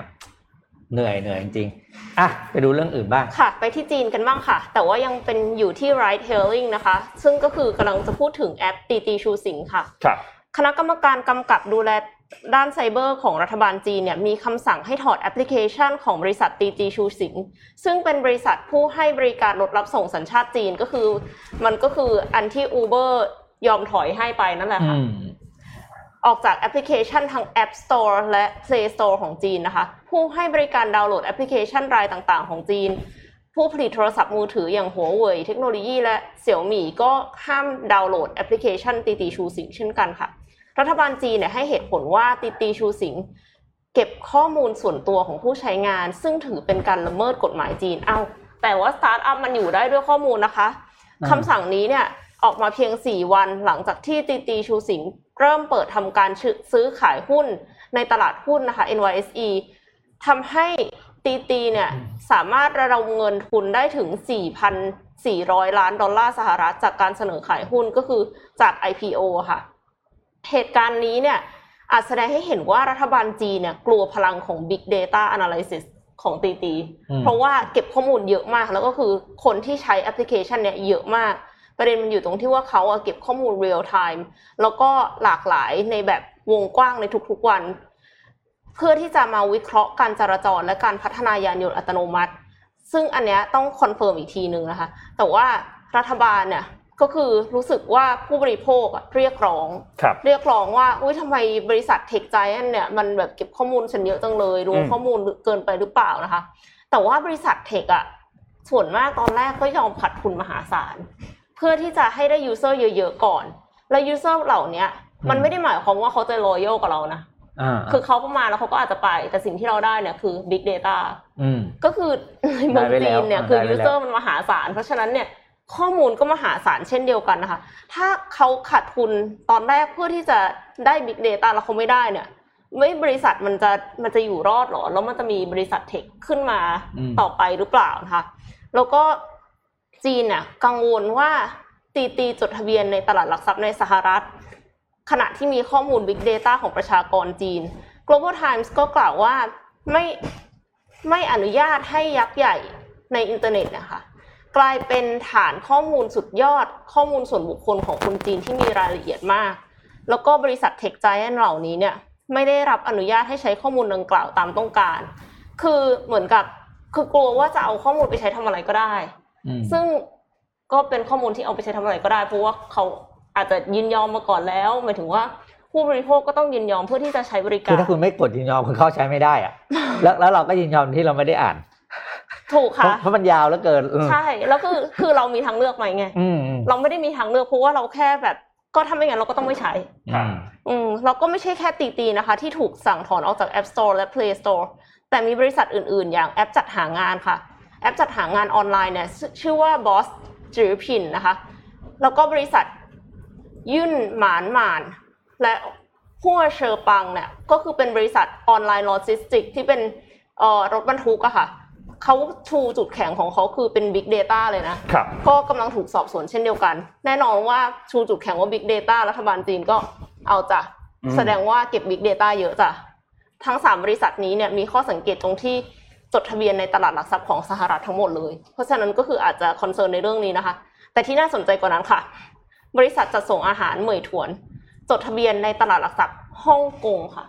เหนื่อยเหนื่อยจริงๆอะไปดูเรื่องอื่นบ้างค่ะ ไปที่จีนกันบ้างค่ะ แต่ว่ายังเป็นอยู่ที่ ride hailing นะคะ ซึ่งก็คือกำลังจะพูดถึงแอปตีตีชูสิงค่ะครับคณะกรรมการกำกับดูแลด้านไซเบอร์ของรัฐบาลจีนเนี่ยมีคำสั่งให้ถอดแอปพลิเคชันของบริษัทตีตีชูสิงซึ่งเป็นบริษัทผู้ให้บริการรถรับส่งสัญชาติจีนก็คือ มันก็คืออันที่ Uber ยอมถอยให้ไปนั่นแหละอืมค่ะ ออกจากแอปพลิเคชันทั้ง App Store และ Play Store ของจีนนะคะ ผู้ให้บริการดาวน์โหลดแอปพลิเคชันรายต่างๆ ของจีน ผู้ผลิตโทรศัพท์มือถืออย่างหัวเว่ยเทคโนโลยีและเสี่ยวหมี่ก็ห้ามดาวน์โหลดแอปพลิเคชันตีตีชูสิงเช่นกันค่ะ รัฐบาลจีนเนี่ยให้เหตุผลว่าตีตีชูสิงเก็บข้อมูลส่วนตัวของผู้ใช้งาน ซึ่งถือเป็นการละเมิดกฎหมายจีน เอาแต่ว่าสตาร์ทอัพมันอยู่ได้ด้วยข้อมูลนะคะอ่าคำสั่งนี้เนี่ยออกมาเพียง 4 วันหลังจากที่ตีตีชูสิง เริ่มเปิดทำการซื้อขายหุ้นในตลาดหุ้นนะคะ NYSE ทำให้ตีตีเนี่ยสามารถระดมเงินทุนได้ถึง 4,400 ล้านดอลลาร์สหรัฐจากการเสนอขายหุ้นก็คือจาก IPO ค่ะ เหตุการณ์นี้เนี่ยอาจแสดงให้เห็นว่ารัฐบาลจีนเนี่ยกลัวพลังของ Big Data Analysis ของตีตีอืมเพราะว่าเก็บข้อมูลเยอะมากแล้วก็คือคนที่ใช้แอปพลิเคชันเนี่ยเยอะมาก ประเด็นมันอยู่ตรงที่ว่าเขาอะเก็บข้อมูล real time แล้วก็หลากหลายในแบบวงกว้างในทุกๆวัน เพื่อที่จะมาวิเคราะห์การจราจรและการพัฒนายานยนต์อัตโนมัติ ซึ่งอันเนี้ยต้อง confirm อีกทีนึงนะคะ แต่ว่ารัฐบาลเนี่ยก็คือรู้สึกว่าผู้บริโภคอะเรียกร้องครับเรียกร้องว่าอุ้ยทำไมบริษัท tech giant เนี่ยมันแบบเก็บข้อมูลฉันเยอะจังเลยรู้อืมข้อมูลเกินไปหรือเปล่านะคะ แต่ว่าบริษัท tech อะส่วนมากตอนแรกก็ยอมขาดทุนมหาศาล เพื่อที่จะให้ได้ user เยอะๆก่อน แล้ว user เหล่าเนี้ยมันไม่ได้หมายความว่าเขาจะ loyal กับเรานะอ่าคือเขาประมาณแล้วเขาก็อาจจะไป แต่สิ่งที่เราได้เนี่ยคือ Big Data อืมก็คือในเมืองได้ไปแล้จีวนเนี่ยอ่าคือได้ไปยูแล้วเซอร์มันมหาศาล เพราะฉะนั้นเนี่ยข้อมูลก็มหาศาลเช่นเดียวกันนะคะ ถ้าเขาขาดทุนตอนแรกเพื่อที่จะได้ Big Data แล้วเขาไม่ได้เนี่ยไม่บริษัทมันจะมันจะอยู่รอดเหรอ แล้วมันจะมีบริษัทเทคขึ้นมาอืมต่อไปหรือเปล่านะคะ แล้วก็ จีนเนี่ยกังวลว่าตีตีจดทะเบียนในตลาดหลักทรัพย์ในสหรัฐ ขณะที่มีข้อมูล Big Data ของประชากรจีน Global Times ก็กล่าวว่าไม่ไม่อนุญาตให้ยักษ์ใหญ่ในอินเทอร์เน็ตนะคะกลายเป็นฐานข้อมูลสุดยอดข้อมูลส่วนบุคคลของคนจีนที่มีรายละเอียดมาก แล้วก็บริษัทเทคไจแอนเหล่านี้เนี่ยไม่ได้รับอนุญาตให้ใช้ข้อมูลดังกล่าวตามต้องการ คือเหมือนกับคือกลัวว่าจะเอาข้อมูลไปใช้ทำอะไรก็ได้ ซึ่งก็เป็นข้อมูลที่เอาไปใช้ทำอะไรก็ได้ เพราะว่าเขาอาจจะยินยอมมาก่อนแล้วหมายถึงว่าผู้บริโภคก็ต้องยินยอมเพื่อที่จะใช้บริกาคือรถ้าคุณไม่กดยินยอมคุณเข้าใช้ไม่ได้อะแล้วแล้วเราก็ยินยอมที่เราไม่ได้อ่าน ถูกเพราะค่ะเพราะมันยาวแล้วเกินอืมใช่ แล้วคือคือเรามีทางเลือกไหมไงอืมอืมเราไม่ได้มีทางเลือกเพราะว่าเราแค่แบบ ก็ทำไม่งั้นเราก็ต้องไม่ใช้อืมอืมแล้วก็ไม่ใช่แค่ตีตีนะคะ ที่ถูกสั่งถอนออกจาก App Store และ Play Store แต่มีบริษัทอื่น ๆ อย่างแอปจัดหางานค่ะ แอปจัดหางานออนไลน์เนี่ยชื่อชื่อว่า Boss จือพินนะคะ แล้วก็บริษัทยุ่นหมานหมาน และหัวเชอปังเนี่ยก็คือเป็นบริษัทออนไลน์โลจิสติกที่เป็นเอ่อรถบรรทุกอะค่ะเขาชูจุดแข็งของเขาคือเป็น Big Data เลยนะครับก็กำลังถูกสอบสวนเช่นเดียวกัน แน่นอนว่าชูจุดแข็งว่า Big Data รัฐบาลจีนก็เอาจ้ะอืมแสดงว่าเก็บ Big Data เยอะจ้ะ ทั้ง 3 บริษัทนี้เนี่ยมีข้อสังเกตตรงที่ จดทะเบียนในตลาดหลักทรัพย์ของสหรัฐทั้งหมดเลย เพราะฉะนั้นก็คืออาจจะคอนเซิร์นในเรื่องนี้นะคะ แต่ที่น่าสนใจกว่านั้นค่ะ บริษัทจัดส่งอาหารเหมยถวน จดทะเบียนในตลาดหลักทรัพย์ฮ่องกงค่ะ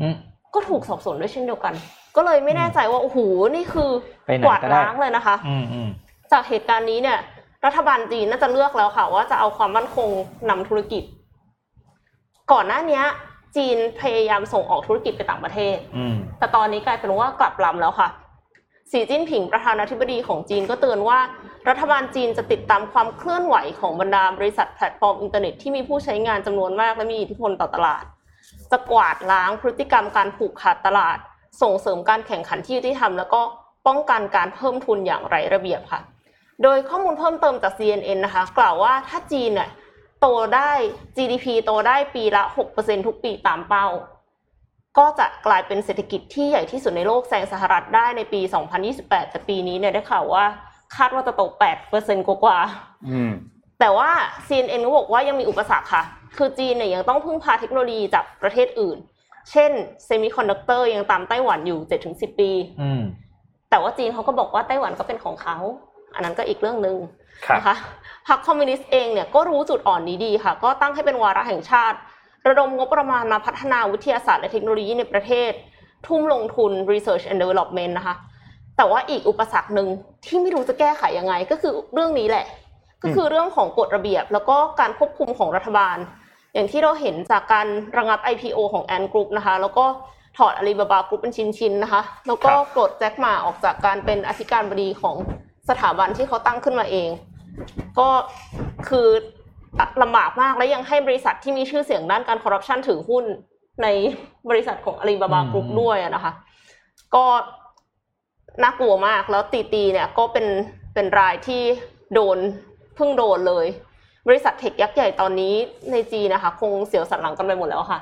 อืมก็ถูกสอบสวนด้วยเช่นเดียวกัน ก็เลยไม่แน่ใจว่าโอ้โหนี่คือไปไหนกวาดก็ได้ล้างเลยนะคะอืมอืมจากเหตุการณ์นี้เนี่ย รัฐบาลจีนน่าจะเลือกแล้วค่ะ ว่าจะเอาความมั่นคงนำธุรกิจ ก่อนหน้าเนี้ยจีนพยายามส่งออกธุรกิจไปต่างประเทศอืมแต่ตอนนี้กลายเป็นว่ากลับลำแล้วค่ะ สีจิ้นผิงประธานาธิบดีของจีนก็เตือนว่า รัฐบาลจีนจะติดตามความเคลื่อนไหวของบรรดาบริษัทแพลตฟอร์มอินเทอร์เน็ตที่มีผู้ใช้งานจำนวนมากและมีอิทธิพลต่อตลาด จะกวาดล้างพฤติกรรมการผูกขาดตลาด ส่งเสริมการแข่งขันที่ยุติธรรมแล้วก็ป้องกันการเพิ่มทุนอย่างไรระเบียบค่ะ โดยข้อมูลเพิ่มเติมจาก CNN นะคะ กล่าวว่าถ้าจีนเนี่ยโตได้ GDP โตได้ปีละ 6%ทุกปีตามเป้า ก็จะกลายเป็นเศรษฐกิจที่ใหญ่ที่สุดในโลกแซงสหรัฐได้ในปี 2028 แต่ปีนี้เนี่ยได้ข่าวว่าคาดว่าจะโต8%กว่าๆอืมแต่ว่า CNN ก็บอกว่ายังมีอุปสรรคค่ะ คือจีนเนี่ยยังต้องพึ่งพาเทคโนโลยีจากประเทศอื่น เช่นเซมิคอนดักเตอร์ยังตามไต้หวันอยู่ 7-10 ปีอืมแต่ว่าจีนเขาก็บอกว่าไต้หวันก็เป็นของเขา อันนั้นก็อีกเรื่องหนึ่งครับนะคะพรรคคอมมิวนิสต์เองเนี่ยก็รู้จุดอ่อนนี้ดีค่ะ ก็ตั้งให้เป็นวาระแห่งชาติ ระดมงบประมาณมาพัฒนาวิทยาศาสตร์และเทคโนโลยีในประเทศ ทุ่มลงทุน research and development นะคะ แต่ว่าอีกอุปสรรคหนึ่งที่ไม่รู้จะแก้ไขยังไง ก็คือเรื่องนี้แหละ ก็คือเรื่องของกฎระเบียบ แล้วก็การควบคุมของรัฐบาล อย่างที่เราเห็นจากการระงับ IPO ของ Ant Group นะคะ แล้วก็ถอดอาลีบาบากรุ๊ปเป็นชิ้นๆนะคะ แล้วก็ปลดแจ็คมาออกจากการเป็นอธิการบดีของสถาบันที่เขาตั้งขึ้นมาเอง ก็คือ ลำบากมากและยังให้บริษัทที่มีชื่อเสียงด้านการคอร์รัปชันถือหุ้นในบริษัทของอาลีบาบากรุ๊ปอืมด้วยอะนะคะ ก็น่ากลัวมากแล้วตีตีเนี่ยก็เป็นเป็นรายที่โดนเพิ่งโดนเลย บริษัทเทคยักษ์ใหญ่ตอนนี้ในจีนนะคะ คงเสียวสันหลังกันไปหมดแล้วค่ะ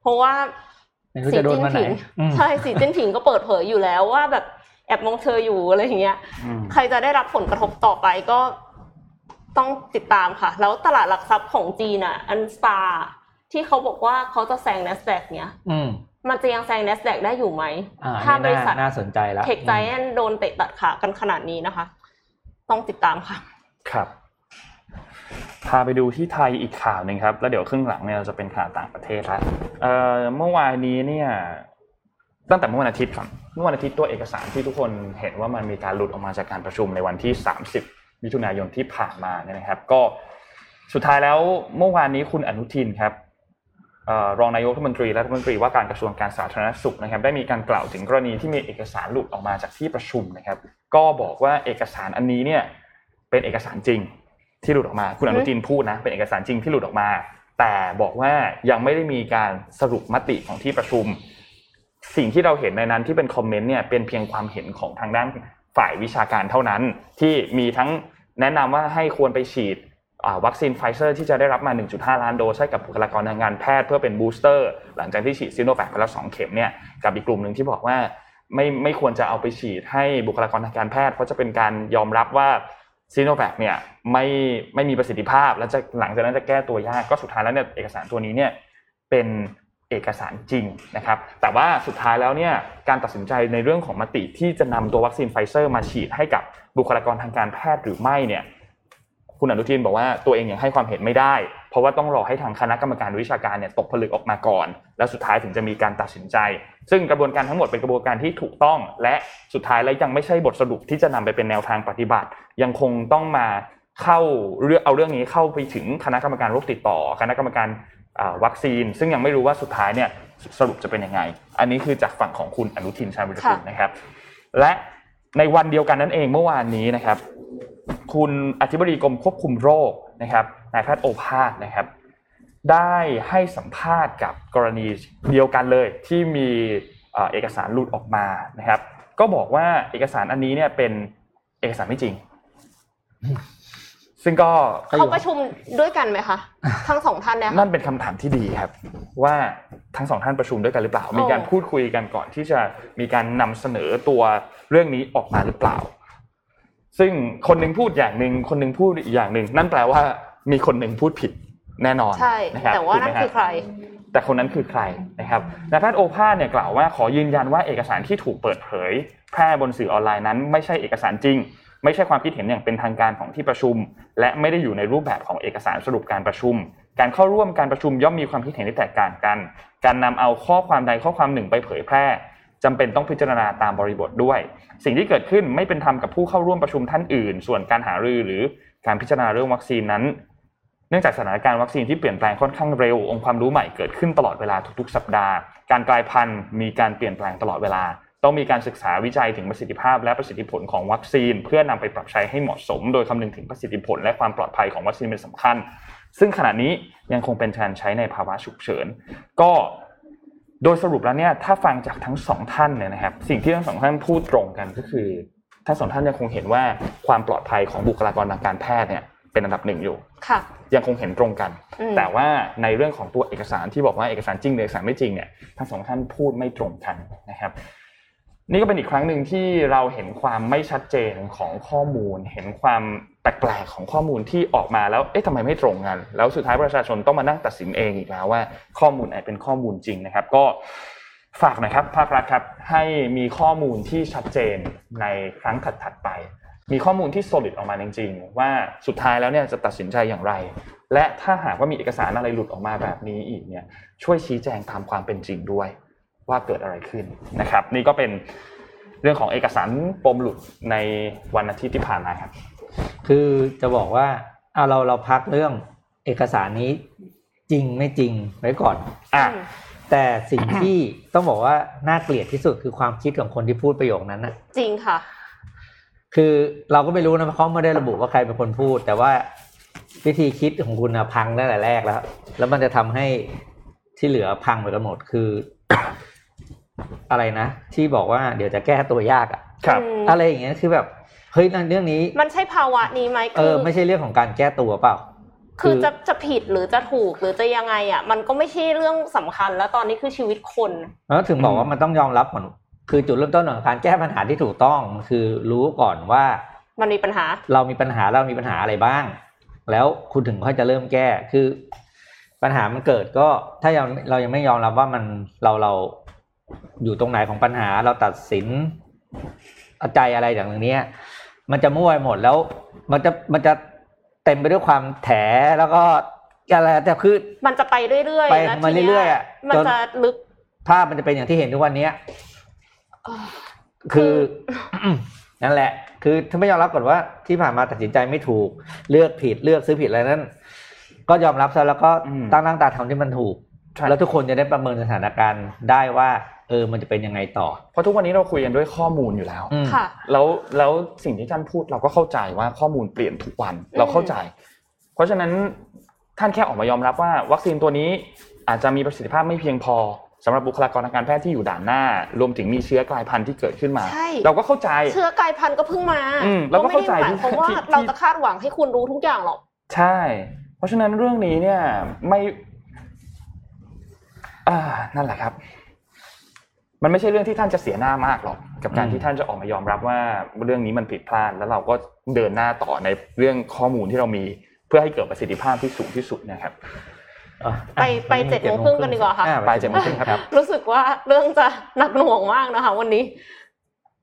เพราะว่าไม่รู้จะโดนมาไหนผิงอืมใช่สีจิ้นผิงก็เปิดเผยอยู่แล้วว่าแบบแอบมองเธออยู่อะไรอย่างเงี้ยอืมใครจะได้รับผลกระทบต่อไปก็ ต้องติดตามค่ะ แล้วตลาดหลักทรัพย์ของจีนอะ อันสตาที่เขาบอกว่าเขาจะแซง n a s d a q เนี้ยอืมมันจะยังแซง n a s d a q ได้อยู่ไหมอ่าถ้านี่บริษัทน่าน่าสนใจแล้วเทคไจแอนโดนเตะตัดขากันขนาดนี้นะคะ ต้องติดตามค่ะ ครับพาไปดูที่ไทยอีกข่าวหนึ่งครับ แล้วเดี๋ยวครึ่งหลังเนี่ยเราจะเป็นข่าวต่างประเทศละเอ่อเมื่อวานนี้เนี่ยตั้งแต่เมื่อวันอาทิตย์ก่อนเมื่อวันอาทิตย์ตัวเอกสารที่ทุกคนเห็นว่ามันมีการหลุดออกมาจากการประชุมในวันที่ 30 มิถุนายนที่ผ่านมาเนี่ยนะครับ ก็สุดท้ายแล้วเมื่อวานนี้คุณอนุทินครับรองนายกรัฐมนตรีและรัฐมนตรีว่าการกระทรวงการสาธารณสุขนะครับ ได้มีการกล่าวถึงกรณีที่มีเอกสารหลุดออกมาจากที่ประชุมนะครับ ก็บอกว่าเอกสารอันนี้เนี่ยเป็นเอกสารจริงที่หลุดออกมา คุณอนุทินพูดนะเป็นเอกสารจริงที่หลุดออกมา แต่บอกว่ายังไม่ได้มีการสรุปมติของที่ประชุม สิ่งที่เราเห็นในนั้นที่เป็น comment เนี่ยเป็นเพียงความเห็นของทางด้านฝ่ายวิชาการเท่านั้นที่มีทั้ง แนะนำว่าให้ควรไปฉีดวัคซีนไฟเซอร์ที่จะได้รับมา 1.5 ล้านโดสให้กับบุคลากรทางการแพทย์เพื่อเป็น booster หลังจากที่ฉีดซีโนแวคไปแล้ว 2 เข็มเนี่ยกับอีกกลุ่มหนึ่งที่บอกว่าไม่ไม่ควรจะเอาไปฉีดให้บุคลากรทางการแพทย์ เพราะจะเป็นการยอมรับว่าซีโนแวคเนี่ยไม่ไม่มีประสิทธิภาพ แล้วจะหลังจากนั้นจะแก้ตัวยากก็สุดท้ายแล้วเนี่ยเอกสารตัวนี้เนี่ยเป็น เอกสารจริงนะครับ แต่ว่าสุดท้ายแล้วเนี่ยการตัดสินใจในเรื่องของมติที่จะนำตัววัคซีนไฟเซอร์มาฉีดให้กับบุคลากรทางการแพทย์หรือไม่เนี่ยคุณอนุทินบอกว่าตัวเองยังให้ความเห็นไม่ได้ เพราะว่าต้องรอให้ทางคณะกรรมการวิชาการเนี่ยตกผลึกออกมาก่อน แล้วสุดท้ายถึงจะมีการตัดสินใจ ซึ่งกระบวนการทั้งหมดเป็นกระบวนการที่ถูกต้อง และสุดท้ายแล้วยังไม่ใช่บทสรุปที่จะนำไปเป็นแนวทางปฏิบัติ ยังคงต้องมาเข้าเรื่องเอาเรื่องนี้เข้าไปถึงคณะกรรมการโรคติดต่อ คณะกรรมการ วัคซีน ซึ่งยังไม่รู้ว่าสุดท้ายเนี่ยสรุปจะเป็นยังไง อันนี้คือจากฝั่งของคุณอนุทินชาญวิรกูลนะครับ และในวันเดียวกันนั่นเองเมื่อวานนี้นะครับ คุณอธิบดีกรมควบคุมโรคนะครับนายแพทย์โอภาสนะครับ ได้ให้สัมภาษณ์กับกรณีเดียวกันเลย ที่มีเอ่อเอกสารหลุดออกมานะครับ ก็บอกว่าเอกสารอันนี้เนี่ยเป็นเอกสารไม่จริง ซึ่งก็เขาประชุมด้วยกันไหมคะทั้งสองท่านเนี่ยค่ะนั่นเป็นคำถามที่ดีครับ ว่าทั้งสองท่านประชุมด้วยกันหรือเปล่าโอ้มีการพูดคุยกันก่อนที่จะมีการนำเสนอตัวเรื่องนี้ออกมาหรือเปล่า ซึ่งคนหนึ่งพูดอย่างหนึ่งคนหนึ่งพูดอีกอย่างหนึ่งนั่นแปลว่ามีคนหนึ่งพูดผิดแน่นอนใช่นะครับแต่ว่าถูกไหนั่มนฮะคือใคร แต่คนนั้นคือใครนะครับนายแพทย์โอภาสเนี่ยกล่าวว่าขอยืนยันว่าเอกสารที่ถูกเปิดเผย แพร่บนสื่อออนไลน์นั้น ไม่ใช่เอกสารจริง ไม่ใช่ความคิดเห็นอย่างเป็นทางการของที่ประชุม และไม่ได้อยู่ในรูปแบบของเอกสารสรุปการประชุม การเข้าร่วมการประชุมย่อมมีความคิดเห็นที่แตกต่างกัน การนำเอาข้อความใดข้อความหนึ่งไปเผยแพร่จำเป็นต้องพิจารณาตามบริบทด้วย สิ่งที่เกิดขึ้นไม่เป็นธรรมกับผู้เข้าร่วมประชุมท่านอื่น ส่วนการหารือหรือการพิจารณาเรื่องวัคซีนนั้น เนื่องจากสถานการณ์วัคซีนที่เปลี่ยนแปลงค่อนข้างเร็วองค์ความรู้ใหม่เกิดขึ้นตลอดเวลาทุกๆ สัปดาห์ การกลายพันธุ์มีการเปลี่ยนแปลงตลอดเวลา ต้องมีการศึกษาวิจัยถึงประสิทธิภาพและประสิทธิผลของวัคซีน เพื่อนำไปปรับใช้ให้เหมาะสม โดยคำนึงถึงประสิทธิผลและความปลอดภัยของวัคซีนเป็นสำคัญ ซึ่งขณะนี้ยังคงเป็นการใช้ในภาวะฉุกเฉิน ก็โดยสรุปแล้วเนี่ยถ้าฟังจากทั้งสองท่านเนี่ยนะครับ สิ่งที่ทั้งสองท่านพูดตรงกันก็คือทั้งสองท่านยังคงเห็นว่าความปลอดภัยของบุคลากรทางการแพทย์เนี่ยเป็นอันดับหนึ่งอยู่ค่ะยังคงเห็นตรงกันอืมแต่ว่าในเรื่องของตัวเอกสารที่บอกว่าเอกสารจริงหรือเอกสารไม่จริงเนี่ยทั้งสองท่านพูดไม่ตรงกันนะครับ นี่ก็เป็นอีกครั้งหนึ่งที่เราเห็นความไม่ชัดเจนของข้อมูล เห็นความแปลกๆของข้อมูลที่ออกมาแล้ว เอ๊ะทำไมไม่ตรงกัน แล้วสุดท้ายประชาชนต้องมานั่งตัดสินเองอีกแล้วว่า ข้อมูลไหนเป็นข้อมูลจริงนะครับ ก็ฝากหน่อยครับภาครัฐครับให้มีข้อมูลที่ชัดเจนในครั้งถัดๆไป มีข้อมูลที่ solid ออกมาจริงๆ ว่าสุดท้ายแล้วเนี่ยจะตัดสินใจอย่างไร และถ้าหากว่ามีเอกสารอะไรหลุดออกมาแบบนี้อีกเนี่ยช่วยชี้แจงตามความเป็นจริงด้วย ว่าเกิดอะไรขึ้นนะครับ นี่ก็เป็นเรื่องของเอกสารปมหลุดในวันอาทิตย์ที่ผ่านมาครับ คือจะบอกว่าเอาเราเราพักเรื่องเอกสารนี้จริงไม่จริงไว้ก่อนอะอืมแต่สิ่งที่ต้องบอกว่าน่าเกลียดที่สุดคือความคิดของคนที่พูดประโยคนั้นนะจริงค่ะ คือเราก็ไม่รู้นะเพราะเขาไม่ได้ระบุว่าใครเป็นคนพูด แต่ว่าวิธีคิดของคุณนะพังตั้งแต่แรกแล้ว แล้วมันจะทำให้ที่เหลือพังไปกันหมดคือ อะไรนะ ที่บอกว่าเดี๋ยวจะแก้ตัวยากอะครับอืมอะไรอย่างเงี้ยคือแบบเฮ้ยเรื่องนี้ มันใช่ภาวะนี้ไหมเอคืออไม่ใช่เรื่องของการแก้ตัวเปล่า คือจะจะผิดหรือจะถูกหรือจะยังไงอะ มันก็ไม่ใช่เรื่องสำคัญแล้วตอนนี้คือชีวิตคนแล้วถึงบอกว่ามันต้องยอมรับก่อนคือจุดเริ่มต้นของการแก้ปัญหาที่ถูกต้องคือรู้ก่อนว่า มันมีปัญหา เรามีปัญหาเรามีปัญหาอะไรบ้าง แล้วคุณถึงค่อยจะเริ่มแก้คือ ปัญหามันเกิดก็ถ้ายังเรายังไม่ยอมรับว่ามันเราเรา อยู่ตรงไหนของปัญหาเราตัดสินเอาใจอะไรอย่างเนี้ย มันจะมั่วไปหมดแล้ว มันจะมันจะเต็มไปด้วยความแถแล้วก็อะไรแต่คือ มันจะไปเรื่อยๆไปแล้วมาทีเรื่เนี้อยๆอะมันจนจะลึกภาพมันจะเป็นอย่างที่เห็นทุกวันเนี้ยเอ่อคือนั่นแหละ คือถ้าไม่ยอมรับก่อนว่าที่ผ่านมาตัดสินใจไม่ถูก เลือกผิดเลือกซื้อผิดอะไรนั้น ก็ยอมรับซะแล้วก็อืมตั้งนั่งตาทำที่มันถูกใช่แล้วทุกคนจะได้ประเมินสถานการณ์ได้ว่า เออมันจะเป็นยังไงต่อ เพราะทุกวันนี้เราคุยกันด้วยข้อมูลอยู่แล้วอืมค่ะแล้วแล้วสิ่งที่ท่านพูดเราก็เข้าใจว่าข้อมูลเปลี่ยนทุกวันเราเข้าใจ เพราะฉะนั้นท่านแค่ออกมายอมรับว่า วัคซีนตัวนี้อาจจะมีประสิทธิภาพไม่เพียงพอสำหรับบุคลากรทางการแพทย์ที่อยู่ด่านหน้า รวมถึงมีเชื้อกลายพันธุ์ที่เกิดขึ้นมาใช่เราก็เข้าใจเชื้อกลายพันธุ์ก็เพิ่งมาอืมเราก็เข้าใจไม่ได้หมายความว่าที่ที่เราจะคาดหวังให้คุณรู้ทุกอย่างหรอกใช่ เพราะฉะนั้นเรื่องนี้เนี่ยไม่ อ่านั่นแหละครับ มันไม่ใช่เรื่องที่ท่านจะเสียหน้ามากหรอก กับการอืมที่ท่านจะออกมายอมรับว่าเรื่องนี้มันผิดพลาด แล้วเราก็เดินหน้าต่อในเรื่องข้อมูลที่เรามีเพื่อให้เกิดประสิทธิภาพที่สูงที่สุดนะครับอะไปไปเจ็ดโมงครึ่งกันดีกว่าค่ะอ่ไปเจ็ดโมงครึ่งครับ รู้สึกว่าเรื่องจะหนักหน่วงมากนะคะ วันนี้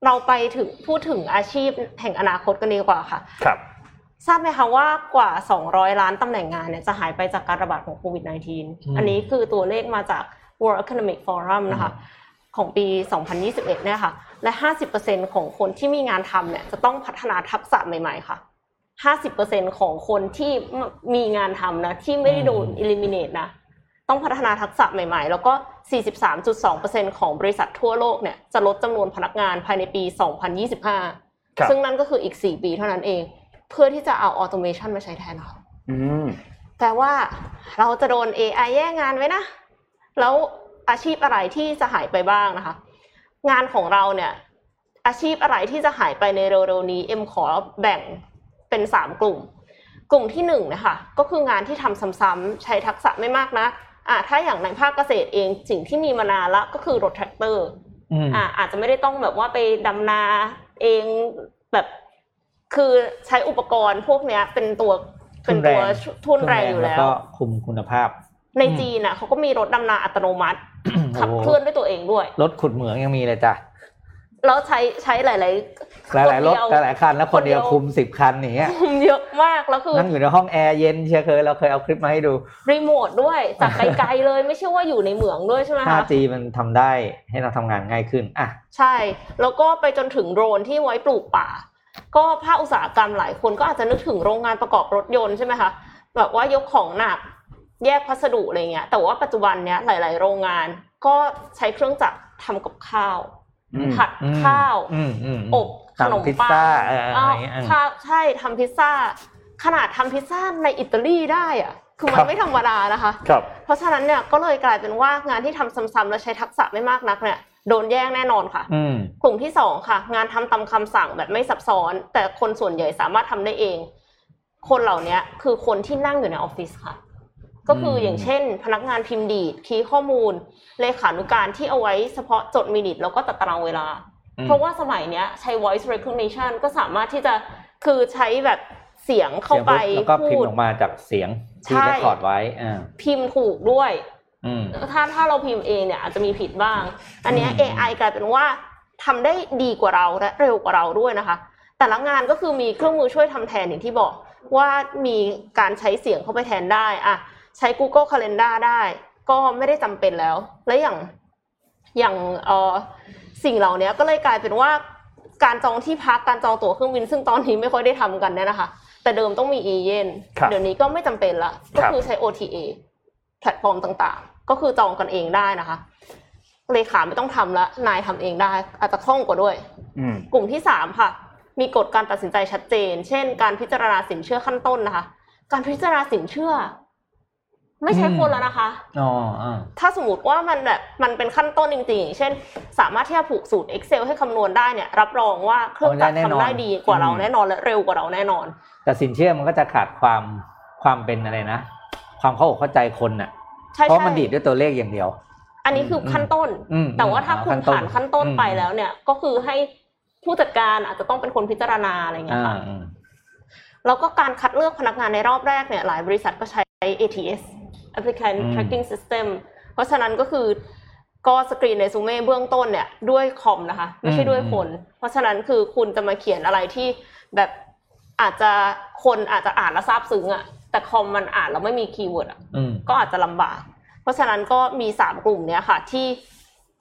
เราไปถึงพูดถึงอาชีพแห่งอนาคตกันดีกว่าค่ะ ครับ ทราบไหมคะว่ากว่า 200 ล้านตำแหน่งงานเนี่ยจะหายไปจากการระบาดของโควิด -19 อันนี้คือตัวเลขมาจาก World Economic Forum นะคะ ของปี 2021 เนี่ยค่ะ และ 50%ของคนที่มีงานทำเนี่ยจะต้องพัฒนาทักษะใหม่ ๆ ค่ะ 50%ของคนที่มีงานทำนะที่ไม่ได้โดน eliminate นะต้องพัฒนาทักษะใหม่ๆ แล้วก็ 43.2%ของบริษัททั่วโลกเนี่ยจะลดจำนวนพนักงานภายในปี 2025ครับซึ่งนั่นก็คืออีก 4 ปีเท่านั้นเอง เพื่อที่จะเอาออโตเมชันมาใช้แทนเขาอืมแต่ว่าเราจะโดน AI แย่งงานไว้นะ แล้ว อาชีพอะไรที่จะหายไปบ้างนะคะ งานของเราเนี่ย อาชีพอะไรที่จะหายไปในเร็วๆนี้เอ็มขอแบ่งเป็นสามกลุ่ม กลุ่มที่หนึ่งนะคะก็คืองานที่ทำซ้ำๆใช้ทักษะไม่มากนะอ่าถ้าอย่างในภาคเกษตรเองสิ่งที่มีมานานละก็คือรถแทรกเตอร์อืมอ่าอาจจะไม่ได้ต้องแบบว่าไปดำนาเองแบบคือใช้อุปกรณ์พวกเนี้ย เป็นตัวเป็นตัวทุนแรงอยู่แล้วก็คุมคุณภาพ ในอืมจีนน่ะเขาก็มีรถดำนาอัตโนมัติ ขับโอ้โหเคลื่อนด้วยตัวเองด้วย รถขุดเหมืองยังมีเลยจ้ะแล้วใช้ใช้หลายหลายๆรถคนเดียวหลายๆคันแล้วคนเดียวคนเดียวคุมสิบคันอย่างเงี้ยๆเยอะมากแล้วคือนั่งอยู่ในห้องแอร์เย็นเชียร์เคยเราเคยเอาคลิปมาให้ดูรีโมทด้วยจากไกลๆเลยไม่ใช่ว่าอยู่ในเหมืองด้วยใช่ไหมคะ 5G มันทำได้ให้เราทำงานง่ายขึ้นอะใช่ แล้วก็ไปจนถึงโดรนที่ไว้ปลูกป่า ก็ภาคอุตสาหกรรมหลายคนก็อาจจะนึกถึงโรงงานประกอบรถยนต์ใช่ไหมคะแบบว่ายกของหนัก แยกพัสดุอะไรเงี้ย แต่ว่าปัจจุบันเนี้ยหลาย ๆ โรงงานก็ใช้เครื่องจักรทำกับข้าวอืมผัดอืมข้าวอืมอืมอบขนมทำพิซปังซ่าเอออะไรอย่างเงี้ยอ้าวใช่ใช่ทำพิซซ่า ขนาดทำพิซซ่าในอิตาลีได้อะคือมัครันบไม่ธรรมดานะคะครับเพราะฉะนั้นเนี่ยก็เลยกลายเป็นว่างานที่ทำซ้ำๆและใช้ทักษะไม่มากนักเนี่ยโดนแย่งแน่นอนค่ะอืมกลุ่มที่สองค่ะ งานทำตามคำสั่งแบบไม่ซับซ้อน แต่คนส่วนใหญ่สามารถทำได้เอง คนเหล่านี้คือคนที่นั่งอยู่ในออฟฟิศค่ะ ก็คืออย่างเช่น พนักงานพิมพ์ดีดคีย์ข้อมูล เลขานุการที่เอาไว้เฉพาะจดมินิทแล้วก็ตัดตารางเวลาอืมเพราะว่าสมัยเนี้ยใช้ voice recognition ก็สามารถที่จะคือใช้แบบเสียงเข้าไปสียงปุ๊บแล้วก็พิมพูพ์ดออกมาจากเสียงที่ใช่ได้คอร์ดไว้อ่าพิมพ์ถูกด้วยอืมถ้าถ้าเราพิมพ์เองเนี่ยอาจจะมีผิดบ้าง อันเนี้ยอืม AI กลายเป็นว่าทำได้ดีกว่าเราและเร็วกว่าเราด้วยนะคะ แต่ละงานก็คือมีเครื่องมือช่วยทำแทนอย่างที่บอกว่ามีการใช้เสียงเข้าไปแทนได้อะ ใช้ Google Calendar ได้ ก็ไม่ได้จำเป็นแล้ว และอย่างอย่างเออสิ่งเหล่านี้ก็เลยกลายเป็นว่าการจองที่พักการจองตั๋วเครื่องบิน ซึ่งตอนนี้ไม่ค่อยได้ทำกันเนี่ยนะคะ แต่เดิมต้องมีเอเย่นครับเดี๋ยวนี้ก็ไม่จำเป็นละก็ครับคือใช้ OTA แพลตฟอร์มต่างๆ ก็คือจองกันเองได้นะคะเลขาไม่ต้องทำละนายทำเองได้ อาจจะคล่องกว่าด้วยอืมกลุ่มที่สามค่ะ มีกฎการตัดสินใจชัดเจน เช่น การพิจารณาสินเชื่อขั้นต้นนะคะ การพิจารณาสินเชื่อ ไม่ใช่คนแล้วนะคะอ๋ออ่าถ้าสมมติว่ามันแบบมันเป็นขั้นต้นจริงๆอย่างเช่น สามารถที่จะผูกสูตร Excel ให้คำนวณได้เนี่ย รับรองว่าเครื่องจักรทำได้ดีกว่าเราแน่นอนและเร็วกว่าเราแน่นอน แต่สินเชื่อมันก็จะขาดความความเป็นอะไรนะ ความเข้าอกเข้าใจคนน่ะใช่เพราะใช่มันดีดด้วยตัวเลขอย่างเดียว อันนี้คือขั้นต้นอืมแต่ว่าถ้าอืมคุณขั้นต้นผ่านขั้นต้นอืมไปแล้วเนี่ย ก็คือให้ผู้จัดการอาจจะต้องเป็นคนพิจารณาอะไรอย่างเงี้ยอ่าค่ะอืมแล้วก็การคัดเลือกพนักงานในรอบแรกเนี่ย หลายบริษัทก็ใช้ ATS Applicant Tracking System เพราะฉะนั้นก็คือก็สกรีนในซูเม่เบื้องต้นเนี่ยด้วยคอมนะคะ ไม่ใช่ด้วยคน เพราะฉะนั้นคือคุณจะมาเขียนอะไรที่แบบอาจจะคนอาจจะอ่านแล้วทราบซึ้งอะแต่คอมมันอ่านแล้วไม่มี keyword อะอืมก็อาจจะลำบาก เพราะฉะนั้นก็มีสามกลุ่มเนี้ยค่ะ ที่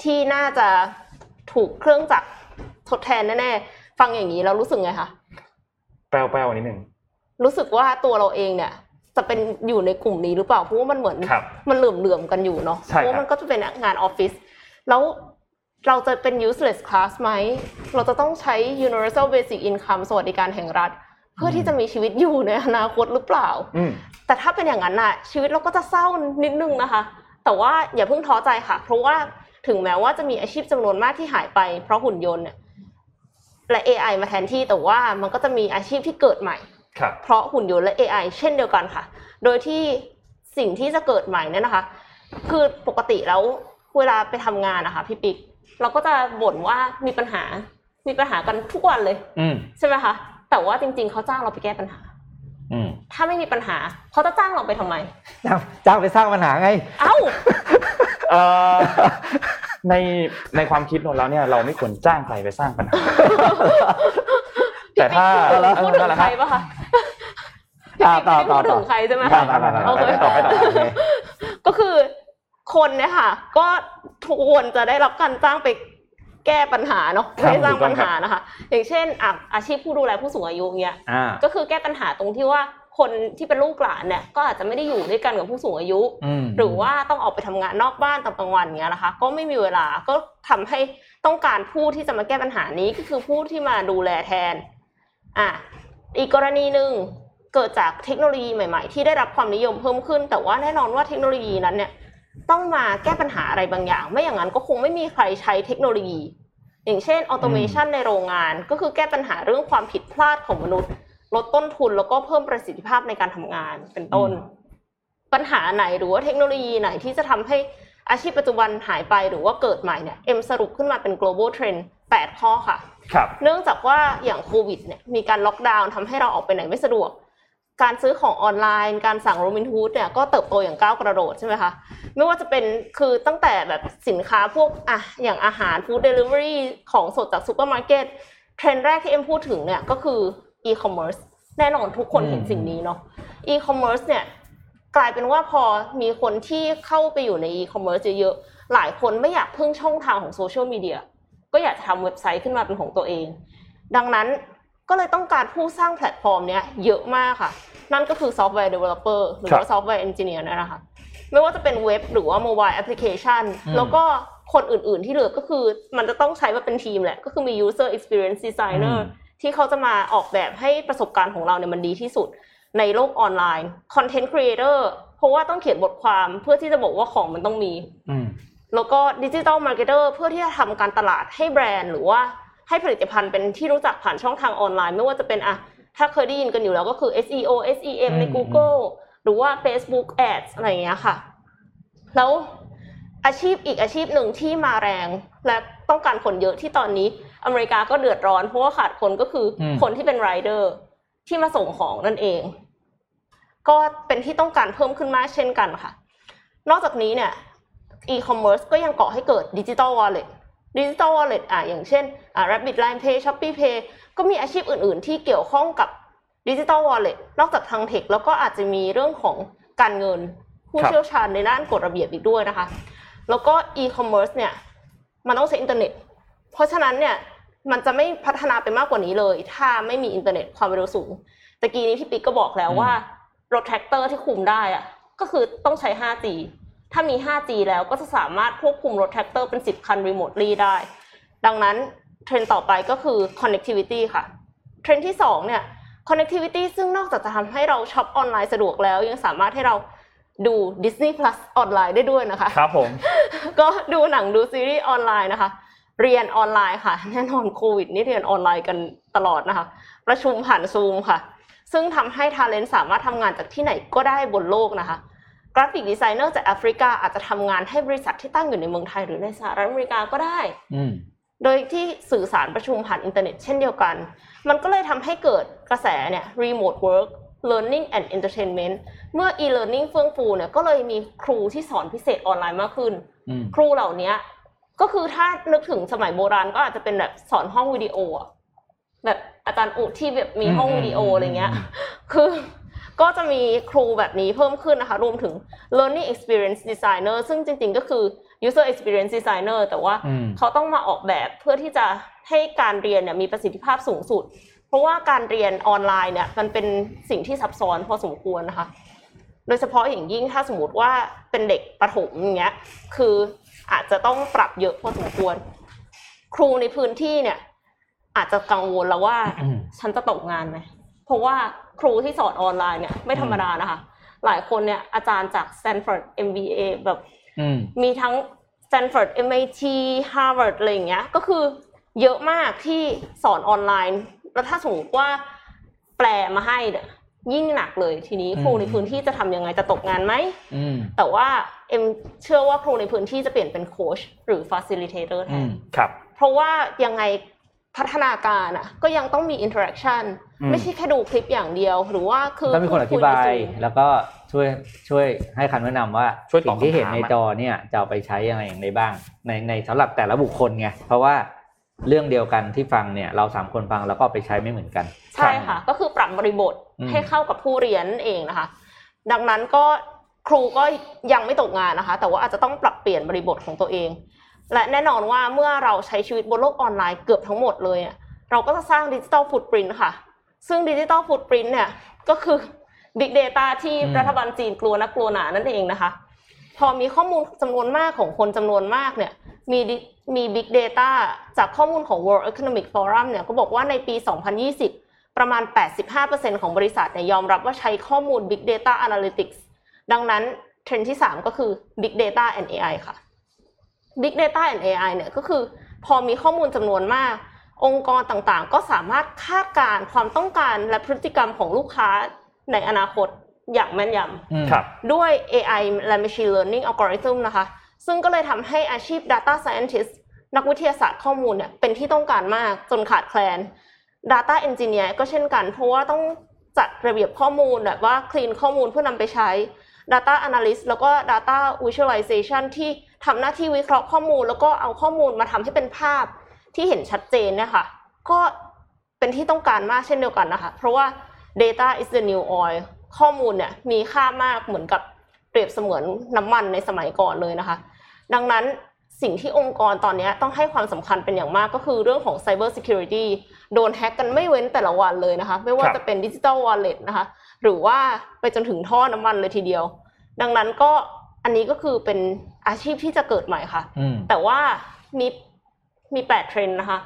ที่น่าจะถูกเครื่องจักรทดแทนแน่ๆฟังอย่างนี้แล้วรู้สึกไงคะแปลวแปลวๆนิดหนึ่งรู้สึกว่าตัวเราเองเนี่ย จะเป็นอยู่ในกลุ่มนี้หรือเปล่าเพราะว่ามันเหมือนครับมันเหลื่อมเหลื่อมๆกันอยู่เนาะใช่เพราะว่ามันก็จะเป็นงานออฟฟิศแล้วเราจะเป็น useless class ไหม เราจะต้องใช้ universal basic income สวัสดิการแห่งรัฐ เพื่อที่จะมีชีวิตอยู่ในอนาคตหรือเปล่าอืมแต่ถ้าเป็นอย่างนั้นน่ะ ชีวิตเราก็จะเศร้านิดนึงนะคะ แต่ว่าอย่าเพิ่งท้อใจค่ะ เพราะว่าถึงแม้ว่าจะมีอาชีพจำนวนมากที่หายไป เพราะหุ่นยนต์เนี่ยและ AI มาแทนที่แต่ว่ามันก็จะมีอาชีพที่เกิดใหม่ครับ เพราะหุ่นยนต์และ AI เช่นเดียวกันค่ะ โดยที่สิ่งที่จะเกิดใหม่เนี่ยนะคะ คือปกติแล้วเวลาไปทำงานนะคะพี่ปิ๊กเราก็จะบ่นว่ามีปัญหา มีปัญหากันทุกวันเลยอืมใช่ไหมคะแต่ว่าจริง ๆเขาจ้างเราไปแก้ปัญหาอืมถ้าไม่มีปัญหาเขาจะจ้างเราไปทำไมจ้างจ้างไปสร้างปัญหาไง เอ้าเอ่อในในความคิดเราแล้วเนี่ย เราไม่ควรจ้างใครไปสร้างปัญหา แต่ถ้าพี่ปิ๊กพูดถึนั่นงแหละใคครรับปะคะพี่ต่อไม่ได้ต่อพูดต่ถึองใครใช่ไหมต่อคะต่อต่อโอเคต่อไปต่อโอเคก็คือคนเนี่ยค่ะ ก็ทุกคนจะได้รับการจ้างไปแก้ปัญหาเนาะครับไม่ได้สร้างถูกต้ปัองญหานะคะ อย่างเช่นอะอาชีพผู้ดูแลผู้สูงอายุเนี้ยอ่าก็คือแก้ปัญหาตรงที่ว่าคนที่เป็นลูกหลานเนี่ยก็อาจจะไม่ได้อยู่ด้วยกันกับผู้สูงอายุอืมหรือว่าต้องออกไปทำงานนอกบ้านตอนกลางวันเงี้ยนะคะ ก็ไม่มีเวลาก็ทำให้ต้องการผู้ที่จะมาแก้ปัญหานี้ก็คือผู้ที่มาดูแลแทน อะอีกกรณีหนึ่งเกิดจากเทคโนโลยีใหม่ๆ ที่ได้รับความนิยมเพิ่มขึ้น แต่ว่าแน่นอนว่าเทคโนโลยีนั้นเนี่ยต้องมาแก้ปัญหาอะไรบางอย่าง ไม่อย่างนั้นก็คงไม่มีใครใช้เทคโนโลยี อย่างเช่น automation ในโรงงานก็คือแก้ปัญหาเรื่องความผิดพลาดของมนุษย์ ลดต้นทุนแล้วก็เพิ่มประสิทธิภาพในการทำงานเป็นต้น ปัญหาไหนหรือว่าเทคโนโลยีไหนที่จะทำให้ อาชีพปัจจุบันหายไปหรือว่าเกิดใหม่เนี่ยเอ็มสรุปขึ้นมาเป็น global trend 8 ข้อค่ะครับเนื่องจากว่าอย่างโควิดเนี่ยมีการล็อกดาวน์ทำให้เราออกไปไหนไม่สะดวก การซื้อของออนไลน์ การสั่งโรบินฮูดเนี่ยก็เติบโตอย่างก้าวกระโดดใช่ไหมคะ ไม่ว่าจะเป็นคือตั้งแต่แบบสินค้าพวกอะอย่างอาหาร food delivery ของสดจากซูเปอร์มาร์เก็ตเทรนด์แรกที่เอ็มพูดถึงเนี่ยก็คืออีคอมเมิร์ซแน่นอนทุกคนเห็นสิ่งนี้เนาะอีคอมเมิร์ซเนี่ย กลายเป็นว่าพอมีคนที่เข้าไปอยู่ในอีคอมเมิร์ซเยอะๆหลายคนไม่อยากพึ่งช่องทางของโซเชียลมีเดียก็อยากจะทำเว็บไซต์ขึ้นมาเป็นของตัวเอง ดังนั้นก็เลยต้องการผู้สร้างแพลตฟอร์มเนี้ยเยอะมากค่ะ นั่นก็คือ software developer หรือว่า software engineer นะคะไม่ว่าจะเป็นเว็บหรือว่า mobile application อืมแล้วก็คนอื่นๆที่เหลือก็คือมันจะต้องใช้มาเป็นทีมแหละ ก็คือมี user experience designer ที่เขาจะมาออกแบบให้ประสบการณ์ของเราเนี่ยมันดีที่สุด ในโลกออนไลน์ content creator เพราะว่าต้องเขียนบทความเพื่อที่จะบอกว่าของมันต้องมีอืมแล้วก็ดิจิ t a ลมาร์เก็ตเตอร์เพื่อที่จะทำการตลาดให้แบรนด์หรือว่าให้ผลิตภัณฑ์เป็นที่รู้จักผ่านช่องทางออนไลน์ ไม่ว่าจะเป็นอะถ้าเคยได้ยินกันอยู่แล้วก็คือ SEO SEM ในอืม Google หรือว่า Facebook Ads อะไรอย่างเงี้ยค่ะ แล้วอาชีพอีกอาชีพหนึ่งที่มาแรง และต้องการคนเยอะที่ตอนนี้อเมริกาก็เดือดร้อนเพราะว่าขาดคนก็คืออมคนที่เป็นไรเดอร์ที่มาส่งของนั่นเอง ก็เป็นที่ต้องการเพิ่มขึ้นมากเช่นกันค่ะ นอกจากนี้เนี่ย e-commerce ก็ยังก่อให้เกิดดิจิ t a ล wallet digital wallet อะอย่างเช่นอ่า Rabbit Line Pay Shopee Pay ก็มีอาชีพอื่น ๆ ที่เกี่ยวข้องกับดิจิ t a ล wallet นอกจากทางเทคแล้วก็อาจจะมีเรื่องของการเงินผู้ครับเชี่ยวชาญในด้านกฎระเบียบอีกด้วยนะคะ แล้วก็ e-commerce เนี่ยมันต้องใช้อินเทอร์เน็ต เพราะฉะนั้นเนี่ยมันจะไม่พัฒนาไปมากกว่านี้เลย ถ้าไม่มีอินเทอร์เน็ตความเร็วสูงตะกี้นี้พี่ปิ๊กก็บอกแล้วว่า รถแทรกเตอร์ที่คุมได้อะก็คือต้องใช้ 5G ถ้ามี 5G แล้วก็จะสามารถควบคุมรถแทรกเตอร์เป็น 10 คัน remotely ได้ ดังนั้นเทรนด์ต่อไปก็คือ connectivity ค่ะ เทรนด์ที่ 2 เนี่ย connectivity ซึ่งนอกจากจะทำให้เราช็อปออนไลน์สะดวกแล้ว ยังสามารถให้เราดู Disney Plus ออนไลน์ได้ด้วยนะคะ ครับผม ก็ดูหนังดูซีรีส์ออนไลน์นะคะ เรียนออนไลน์ค่ะ แน่นอนโควิดนี่เรียนออนไลน์กันตลอดนะคะ ประชุมผ่านซูมค่ะ ซึ่งทำให้ talent สามารถทำงานจากที่ไหนก็ได้บนโลกนะคะ graphic designer จากแอฟริกาอาจจะทำงานให้บริษัทที่ตั้งอยู่ในเมืองไทยหรือในสหรัฐอเมริกาก็ได้อืมโดยที่สื่อสารประชุมผ่านอินเทอร์เน็ตเช่นเดียวกัน มันก็เลยทำให้เกิดกระแสเนี่ย remote work learning and entertainment เมื่อ e-learning เฟื่องฟูเนี่ยก็เลยมีครูที่สอนพิเศษออนไลน์มากขึ้นอืมครูเหล่านี้ก็คือถ้านึกถึงสมัยโบราณก็อาจจะเป็นแบบสอนห้องวิดีโออะแบบ อาจารย์อุที่แบบมีห้องวิดีโออะไรเงี้ย คือก็จะมีครูแบบนี้เพิ่มขึ้นนะคะ รวมถึง learning experience designer ซึ่งจริงๆก็คือ user experience designer แต่ว่าอืมเขาต้องมาออกแบบเพื่อที่จะให้การเรียนเนี่ยมีประสิทธิภาพสูงสุด เพราะว่าการเรียนออนไลน์เนี่ยมันเป็นสิ่งที่ซับซ้อนพอสมควรนะคะ โดยเฉพาะอย่างยิ่งถ้าสมมติว่าเป็นเด็กประถมอย่างเงี้ย คืออาจจะต้องปรับเยอะพอสมควร ครูในพื้นที่เนี่ย อาจจะกังวลแล้วว่าอืมฉันจะตกงานไหมเพราะว่าครูที่สอนออนไลน์เนี่ยไม่ธรรมดานะคะ หลายคนเนี่ยอาจารย์จาก Stanford MBA แบบอืมมีทั้ง Stanford MIT Harvard อะไรอย่างเงี้ย ก็คือเยอะมากที่สอนออนไลน์ แล้วถ้าสมมติว่าแปลมาให้เนี่ยยิ่งหนักเลยทีนี้ครูอืมในพื้นที่จะทำยังไงจะตกงานไหมอืมแต่ว่าเอ็มเชื่อว่าครูในพื้นที่จะเปลี่ยนเป็นโค้ชหรือ facilitator แทอืนมครับ เพราะว่ายังไง พัฒนาการอะก็ยังต้องมี interaction อืมไม่ใช่แค่ดูคลิปอย่างเดียว หรือว่าคือต้องมีคนอธิบายแล้วก็ช่วยช่วยให้คำแนะนำว่าช่วยตอบสิ่งที่เห็นคำถามในอะจอเนี่ยจะเอาไปใช้ยังไงอย่างไรบ้าง ในในสำหรับแต่ละบุคคลไงเพราะว่าเรื่องเดียวกันที่ฟังเนี่ยเราสามคนฟังแล้วก็เอาไปใช้ไม่เหมือนกัน ใช่ค่ะ ก็คือปรับรับบริบทอืมให้เข้ากับผู้เรียนนั่นเองนะคะ ดังนั้นก็ครูก็ยังไม่ตกงานนะคะ แต่ว่าอาจจะต้องปรับเปลี่ยนบริบทของตัวเอง และแน่นอนว่าเมื่อเราใช้ชีวิตบนโลกออนไลน์เกือบทั้งหมดเลยอะเราก็จะสร้างดิจิ t a ลฟุตปรินต์ค่ะ ซึ่งดิจิ t a ลฟุตปรินต์เนี่ยก็คือ Big Data ที่อืมรัฐบาลจีนกลัวนักกลัวหนานั่นเองนะคะ พอมีข้อมูลจำนวนมากของคนจำนวนมากเนี่ยมี di- มี Big Data จากข้อมูลของ World Economic Forum เนี่ยก็บอกว่าในปี 2020 ประมาณ 85%ของบริษัทเนี่ยยอมรับว่าใช้ข้อมูล Big Data Analytics ดังนั้นเทรนด์ที่ 3 ก็คือ Big Data and AI ค่ะ Big Data and AI เนี่ยก็คือพอมีข้อมูลจำนวนมาก องค์กรต่างๆ ก็สามารถคาดการณ์ความต้องการและพฤติกรรมของลูกค้าในอนาคตอย่างแม่นยำอืมครับด้วย AI และ Machine Learning Algorithm นะคะ ซึ่งก็เลยทำให้อาชีพ Data Scientist นักวิทยาศาสตร์ข้อมูลเนี่ยเป็นที่ต้องการมากจนขาดแคลน Data Engineer ก็เช่นกัน เพราะว่าต้องจัดระเบียบข้อมูลแบบว่า clean ข้อมูลเพื่อนำไปใช้ Data Analyst แล้วก็ Data Visualization ที่ ทำหน้าที่วิเคราะห์ข้อมูล แล้วก็เอาข้อมูลมาทำให้เป็นภาพที่เห็นชัดเจนเนี่ยค่ะก็เป็นที่ต้องการมากเช่นเดียวกันนะคะ เพราะว่า data is the new oil ข้อมูลเนี่ยมีค่ามากเหมือนกับเปรียบเสมือนน้ำมันในสมัยก่อนเลยนะคะ ดังนั้นสิ่งที่องค์กรตอนนี้ต้องให้ความสำคัญเป็นอย่างมากก็คือเรื่องของ cyber security โดนแฮ็กกันไม่เว้นแต่ละวันเลยนะคะ ไม่ว่าครับจะเป็น digital wallet นะคะ หรือว่าไปจนถึงท่อน้ำมันเลยทีเดียว ดังนั้นก็อันนี้ก็คือเป็น อาชีพที่จะเกิดใหม่ค่ะอืมแต่ว่ามีมีแปดเทรนด์นะคะ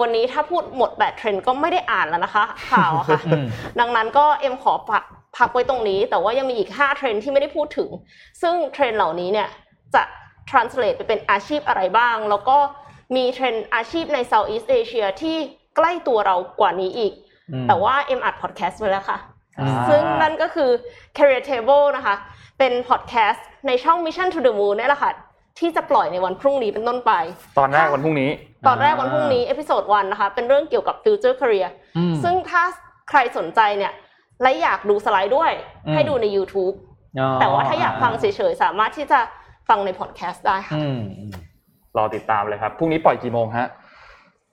วันนี้ถ้าพูดหมดแปดเทรนด์ก็ไม่ได้อ่านแล้วนะคะ ข่าวอะค่ะอืมดังนั้นก็เอ็มขอพักพักไว้ตรงนี้ แต่ว่ายังมีอีก5เทรนด์ที่ไม่ได้พูดถึง ซึ่งเทรนด์เหล่านี้เนี่ยจะ translate ไปเป็นอาชีพอะไรบ้าง แล้วก็มีเทรนด์อาชีพใน Southeast Asia ที่ใกล้ตัวเรากว่านี้อีกอืมแต่ว่าเอ็มอัดพอดแคสต์ไว้แล้วค่ะอ่าซึ่งนั่นก็คือ Career Table นะคะ เป็นพอดแคสต์ ในช่อง Mission to the Moon นี่แหละค่ะ ที่จะปล่อยในวันพรุ่งนี้เป็นต้นไป ตอนแรกวันพรุ่งนี้ ตอนแรกวันพรุ่งนี้ episode one นะคะ เป็นเรื่องเกี่ยวกับ Future Career อืมซึ่งถ้าใครสนใจเนี่ยและอยากดูสไลด์ด้วยอืมให้ดูใน YouTube อ๋อแต่ว่าถ้าอยากฟังเฉยๆ สามารถที่จะฟังในพอดแคสต์ได้ค่ะอืมอืมรอติดตามเลยครับพรุ่งนี้ปล่อยกี่โมงฮะ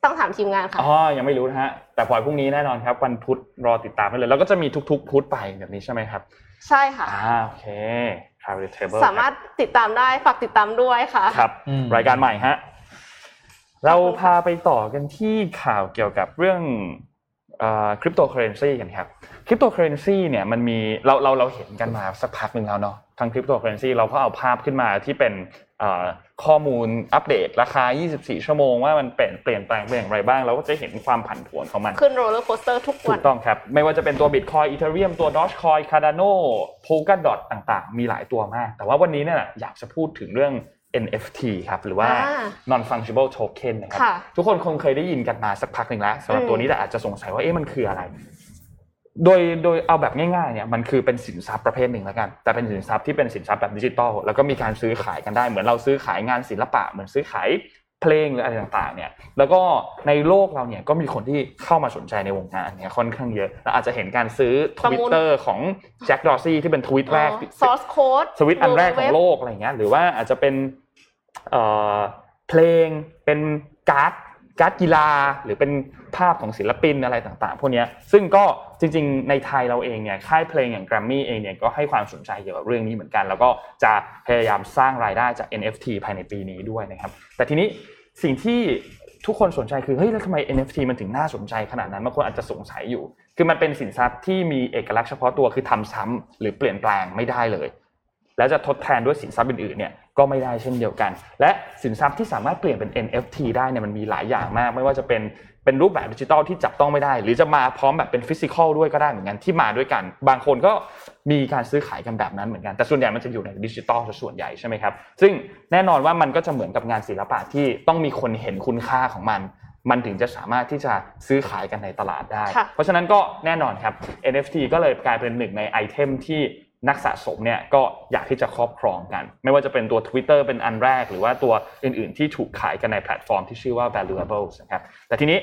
ต้องถามทีมงานค่ะอ๋อยังไม่รู้นะฮะแต่ปล่อยพรุ่งนี้แน่นอนครับ วันพุธรอติดตามได้เลย แล้วก็จะมีทุกๆพุธไปแบบนี้ใช่ไหมครับ ใช่ค่ะอ่าโอเค Career Table สามารถติดตามได้ฝากติดตามด้วยค่ะครับอืมรายการใหม่ฮะเราพาไปต่อกันที่ข่าวเกี่ยวกับเรื่องคริปโตเคอเรนซีกันครับคริปโตเคอเรนซีเนี่ยมันมีเราเราเราเห็นกันมาสักพักหนึ่งแล้วเนาะทั้งคริปโตเคอเรนซีเราก็เอาภาพขึ้นมาที่เป็นเอ่อ ข้อมูลอัปเดตราคา 24 ชั่วโมงว่ามันเปลี่ยนเปลี่ยนแปลงไปอย่างไรบ้าง เราก็จะเห็นความผันผวนของมัน ขึ้น roller coaster ทุกวันถูกต้องครับ ไม่ว่าจะเป็นตัว Bitcoin Ethereum ตัว Dogecoin Cardano Polkadot ต่างๆ มีหลายตัวมาก แต่ว่าวันนี้เนี่ยอยากจะพูดถึงเรื่อง NFT ครับหรือว่าอ่า non fungible token นะครับค่ะทุกคนคงเคยได้ยินกันมาสักพักหนึ่งแล้วสำหรับอืมตัวนี้แต่อาจจะสงสัยว่าเอ๊ะมันคืออะไร โดยโดยเอาแบบง่ายๆเนี่ยมันคือเป็นสินทรัพย์ประเภทหนึ่งแล้วกัน แต่เป็นสินทรัพย์ที่เป็นสินทรัพย์แบบดิจิตอลแล้วก็มีการซื้อขายกันได้เหมือนเราซื้อขายงานศิลปะ เหมือนซื้อขายเพลงหรืออะไรต่างๆเนี่ยแล้วก็ในโลกเราเนี่ยก็มีคนที่เข้ามาสนใจในวงการเนี่ยค่อนข้างเยอะเราอาจจะเห็นการซื้อทประมูวิตลเตอร์ของแจ็คดอร์ซี่ที่เป็นทวิตแรกซอสโค้ดสวิตช์อันแรกของโลกอะไรเงี้ยหรือว่าอาจจะเป็นเอ่อเพลงเป็นการ์ด การ์ดกีฬาหรือเป็นภาพของศิลปินอะไรต่างๆ พวกนี้ซึ่งก็จริงๆ ในไทยเราเองเนี่ยค่ายเพลงอย่างแกรมมี่เองเนี่ยก็ให้ความสนใจเกี่ยวกับเรื่องนี้เหมือนกัน แล้วก็จะพยายามสร้างรายได้จาก NFT ภายในปีนี้ด้วยนะครับแต่ทีนี้สิ่งที่ทุกคนสนใจคือเฮ้ยแล้วทำไม NFT มันถึงน่าสนใจขนาดนั้นบางคนอาจจะสงสัยอยู่ คือมันเป็นสินทรัพย์ที่มีเอกลักษณ์เฉพาะตัวคือทำซ้ำหรือเปลี่ยนแปลงไม่ได้เลย แล้วจะทดแทนด้วยสินทรัพย์อื่นๆเนี่ย ก็ไม่ได้เช่นเดียวกัน และสินทรัพย์ที่สามารถเปลี่ยนเป็น NFT ได้เนี่ยมันมีหลายอย่างมาก ไม่ว่าจะเป็นเป็นรูปแบบดิจิทัลที่จับต้องไม่ได้ หรือจะมาพร้อมแบบเป็นฟิสิกอลด้วยก็ได้เหมือนกันที่มาด้วยกัน บางคนก็มีการซื้อขายกันแบบนั้นเหมือนกันแต่ส่วนใหญ่มันจะอยู่ในดิจิทัลซะส่วนใหญ่ใช่ไหมครับซึ่งแน่นอนว่ามันก็จะเหมือนกับงานศิลปะที่ต้องมีคนเห็นคุณค่าของมัน มันถึงจะสามารถที่จะซื้อขายกันในตลาดได้ค่ะเพราะฉะนั้นก็แน่นอนครับ NFT ก็เลยกลายเป็นหนึ่งใน item ที่ นักสะสมเนี่ยก็อยากที่จะครอบครองกัน ไม่ว่าจะเป็นตัว Twitter เป็นอันแรก หรือว่าตัวอื่น ๆ ที่ถูกขายกันในแพลตฟอร์มที่ชื่อว่า valuables นะครับแต่ทีนี้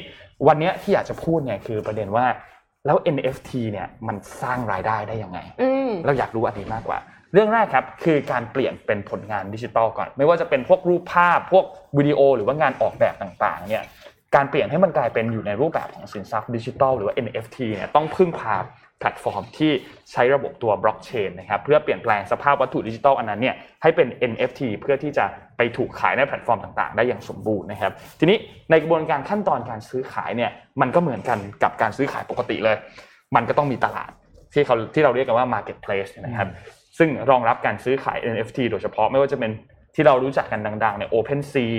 วันเนี้ยที่อยากจะพูดเนี่ยคือประเด็นว่าแล้ว NFT เนี่ยมันสร้างรายได้ได้ยังไงอืมเราอยากรู้อันนี้มากกว่า เรื่องแรกครับคือการเปลี่ยนเป็นผลงานดิจิตอลก่อน ไม่ว่าจะเป็นพวกรูปภาพ พวกวิดีโอ หรือว่างานออกแบบต่างๆเนี่ยการเปลี่ยนให้มันกลายเป็นอยู่ในรูปแบบของสินทรัพย์ดิจิทัลหรือว่า NFT เนี่ยต้องพึ่งพา แพลตฟอร์มที่ใช้ระบบตัวบล็อกเชนนะครับเพื่อเปลี่ยนแปลงสภาพวัตถุดิจิทัลอันนั้นเนี่ยให้เป็น NFT เพื่อที่จะไปถูกขายในแพลตฟอร์มต่างๆ ได้อย่างสมบูรณ์นะครับ ทีนี้ในกระบวนการขั้นตอนการซื้อขายเนี่ยมันก็เหมือนกันกับการซื้อขายปกติเลย มันก็ต้องมีตลาดที่เขาที่เราเรียกกันว่า marketplace นะครับซึ่งรองรับการซื้อขาย NFT โดยเฉพาะไม่ว่าจะเป็นที่เรารู้จักกันดังๆเนี่ย OpenSea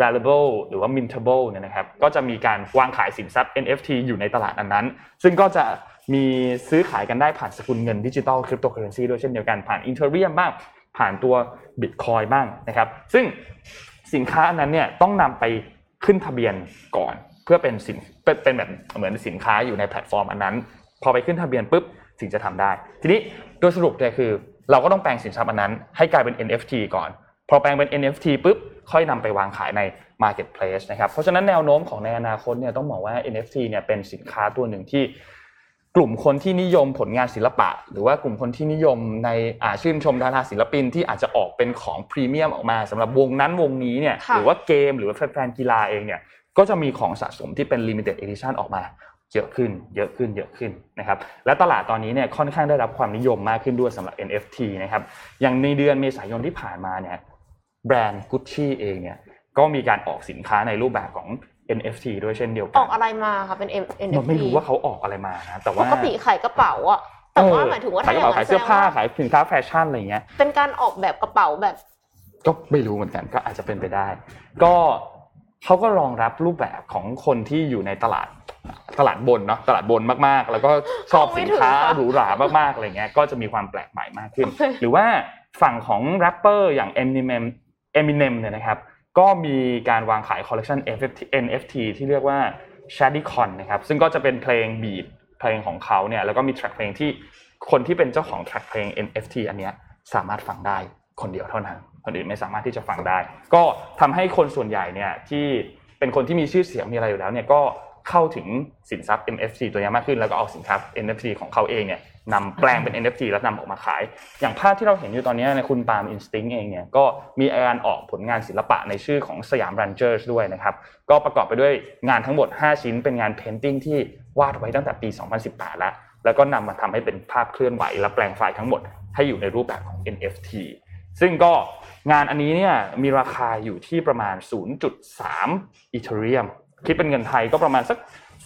Valuable หรือว่า Mintable เนี่ยนะครับก็จะมีการวางขายสินทรัพย์ NFT อยู่ในตลาดอันนั้น ซึ่งก็จะ มีซื้อขายกันได้ผ่านสกุลเงินดิจิตอลคริปโตเคอเรนซีด้วยเช่นเดียวกันผ่าน Ethereum บ้าง ผ่านตัวบิตคอยบ้างนะครับ ซึ่งสินค้าอันนั้นเนี่ยต้องนำไปขึ้นทะเบียนก่อน เพื่อเป็นสินเป็นแบบเหมือนสินค้าอยู่ในแพลตฟอร์มอันนั้น พอไปขึ้นทะเบียนปุ๊บถึงจะทำได้ ทีนี้โดยสรุปเนี่ยคือ เราก็ต้องแปลงสินทรัพย์อันนั้น ให้กลายเป็น NFT ก่อน พอแปลงเป็น NFT ปุ๊บค่อยนำไปวางขายใน Marketplace นะครับเพราะฉะนั้นแนวโน้มของในอนาคตเนี่ยต้องบอกว่า NFT เนี่ยเป็นสินค้าตัวหนึ่งที่ กลุ่มคนที่นิยมผลงานศิลปะ หรือว่ากลุ่มคนที่นิยมในอาชื่นชมดาราศิลปินที่อาจจะออกเป็นของพรีเมียมออกมาสำหรับวงนั้นวงนี้เนี่ยค่ะหรือว่าเกมหรือว่าแฟนๆกีฬาเองเนี่ยก็จะมีของสะสมที่เป็น limited edition ออกมาเยอะขึ้น เยอะขึ้น เยอะขึ้นนะครับ และตลาดตอนนี้เนี่ยค่อนข้างได้รับความนิยมมากขึ้นด้วยสำหรับ NFT นะครับ อย่างในเดือนเมษายนที่ผ่านมาเนี่ยแบรนด์ Gucci เองเนี่ยก็มีการออกสินค้าในรูปแบบของ NFT ด้วยเช่นเดียวอกัอกอะไรมาคะเป็น N- น NFT นไม่รู้ว่าเขาออกอะไรมานะแต่ปว่ากติขายกระเป๋าอะแต่ว่าหมายถึงว่าขายถ้ากระอย่างเป๋านั้ขายนแสเสื้ดองผ้าว่าขายสินค้าแฟชั่นอะไรอย่างเงี้ยเป็นการออกแบบกระเป๋าแบบ ก็ไม่รู้เหมือนกันก็อาจจะเป็นไปได้ ก็เขาก็รองรับรูปแบบของคนที่อยู่ในตลาดตลาดบนเนาะตลาดบนมากๆ แล้วก็ชอบสินค้าเข้าไม่ถึงค่ะหรูหรามากๆอะไรเงี้ยก็จะมีความแปลกใหม่มากขึ้น หรือว่าฝั่งของแรปเปอร์อย่าง Eminem Eminem เนี่ยนะครับ ก็มีการวางขายคอลเล t ชัน NFT ที่เรียกว่า Shady Con นะครับซึ่งก็จะเป็นเพลง beat เพลงของเขาเนี่ยแล้วก็มี track เพลงที่คนที่เป็นเจ้าของแทร็กเพลง NFT อันเนี้ยสามารถฟังได้คนเดียวเท่านั้นคนอื่นไม่สามารถที่จะฟังได้ ก็ทำให้คนส่วนใหญ่เนี่ยที่เป็นคนที่มีชื่อเสียงมีอะไรอยู่แล้วเนี่ยก็เข้าถึงสินทรัพย์ NFT ตัวนี้มากขึ้นแล้วก็เอาสินทรัพย์ NFT ของเขาเองเนี่ย นำแปลงเป็น NFT แล้วนำออกมาขาย อย่างภาพที่เราเห็นอยู่ตอนนี้ในคุณปาล์ม Instinct เองเนี่ยก็มีการออกผลงานศิลปะในชื่อของ Siam Ranger ด้วยนะครับ ก็ประกอบไปด้วยงานทั้งหมด 5 ชิ้น เป็นงาน painting ที่วาดไว้ตั้งแต่ปี 2018 แล้ว แล้วก็นำมาทำให้เป็นภาพเคลื่อนไหว และแปลงไฟล์ทั้งหมดให้อยู่ในรูปแบบของ NFT ซึ่งก็งานอันนี้เนี่ยมีราคาอยู่ที่ประมาณ 0.3 Ethereum คิดเป็นเงินไทยก็ประมาณสัก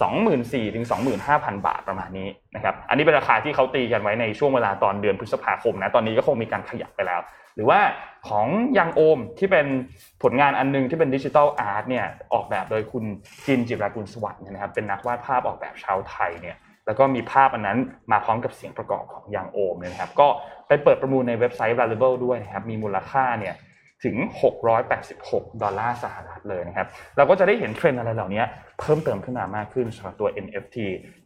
24,000ถึง25,000 บาทประมาณนี้นะครับ อันนี้เป็นราคาที่เขาตีกันไว้ในช่วงเวลาตอนเดือนพฤษภาคมนะ ตอนนี้ก็คงมีการขยับไปแล้ว หรือว่าของยังโอมที่เป็นผลงานอันหนึงที่เป็นดิจิทัลอาร์ตเนี่ยออกแบบโดยคุณจินจิรากุลสวัสดิ์นะครับ เป็นนักวาดภาพออกแบบชาวไทยเนี่ย แล้วก็มีภาพอันนั้นมาพร้อมกับเสียงประกอบของยังโอมเนี่ยนะครับ ก็ไปเปิดประมูลในเว็บไซต์ Valuable ด้วยนะครับ มีมูลค่าเนี่ย ถึง 686 ดอลลาร์สหรัฐเลยนะครับ เราก็จะได้เห็นเทรนอะไรเหล่านี้เพิ่มเติมขึ้นมามากขึ้นสำหรับตัว NFT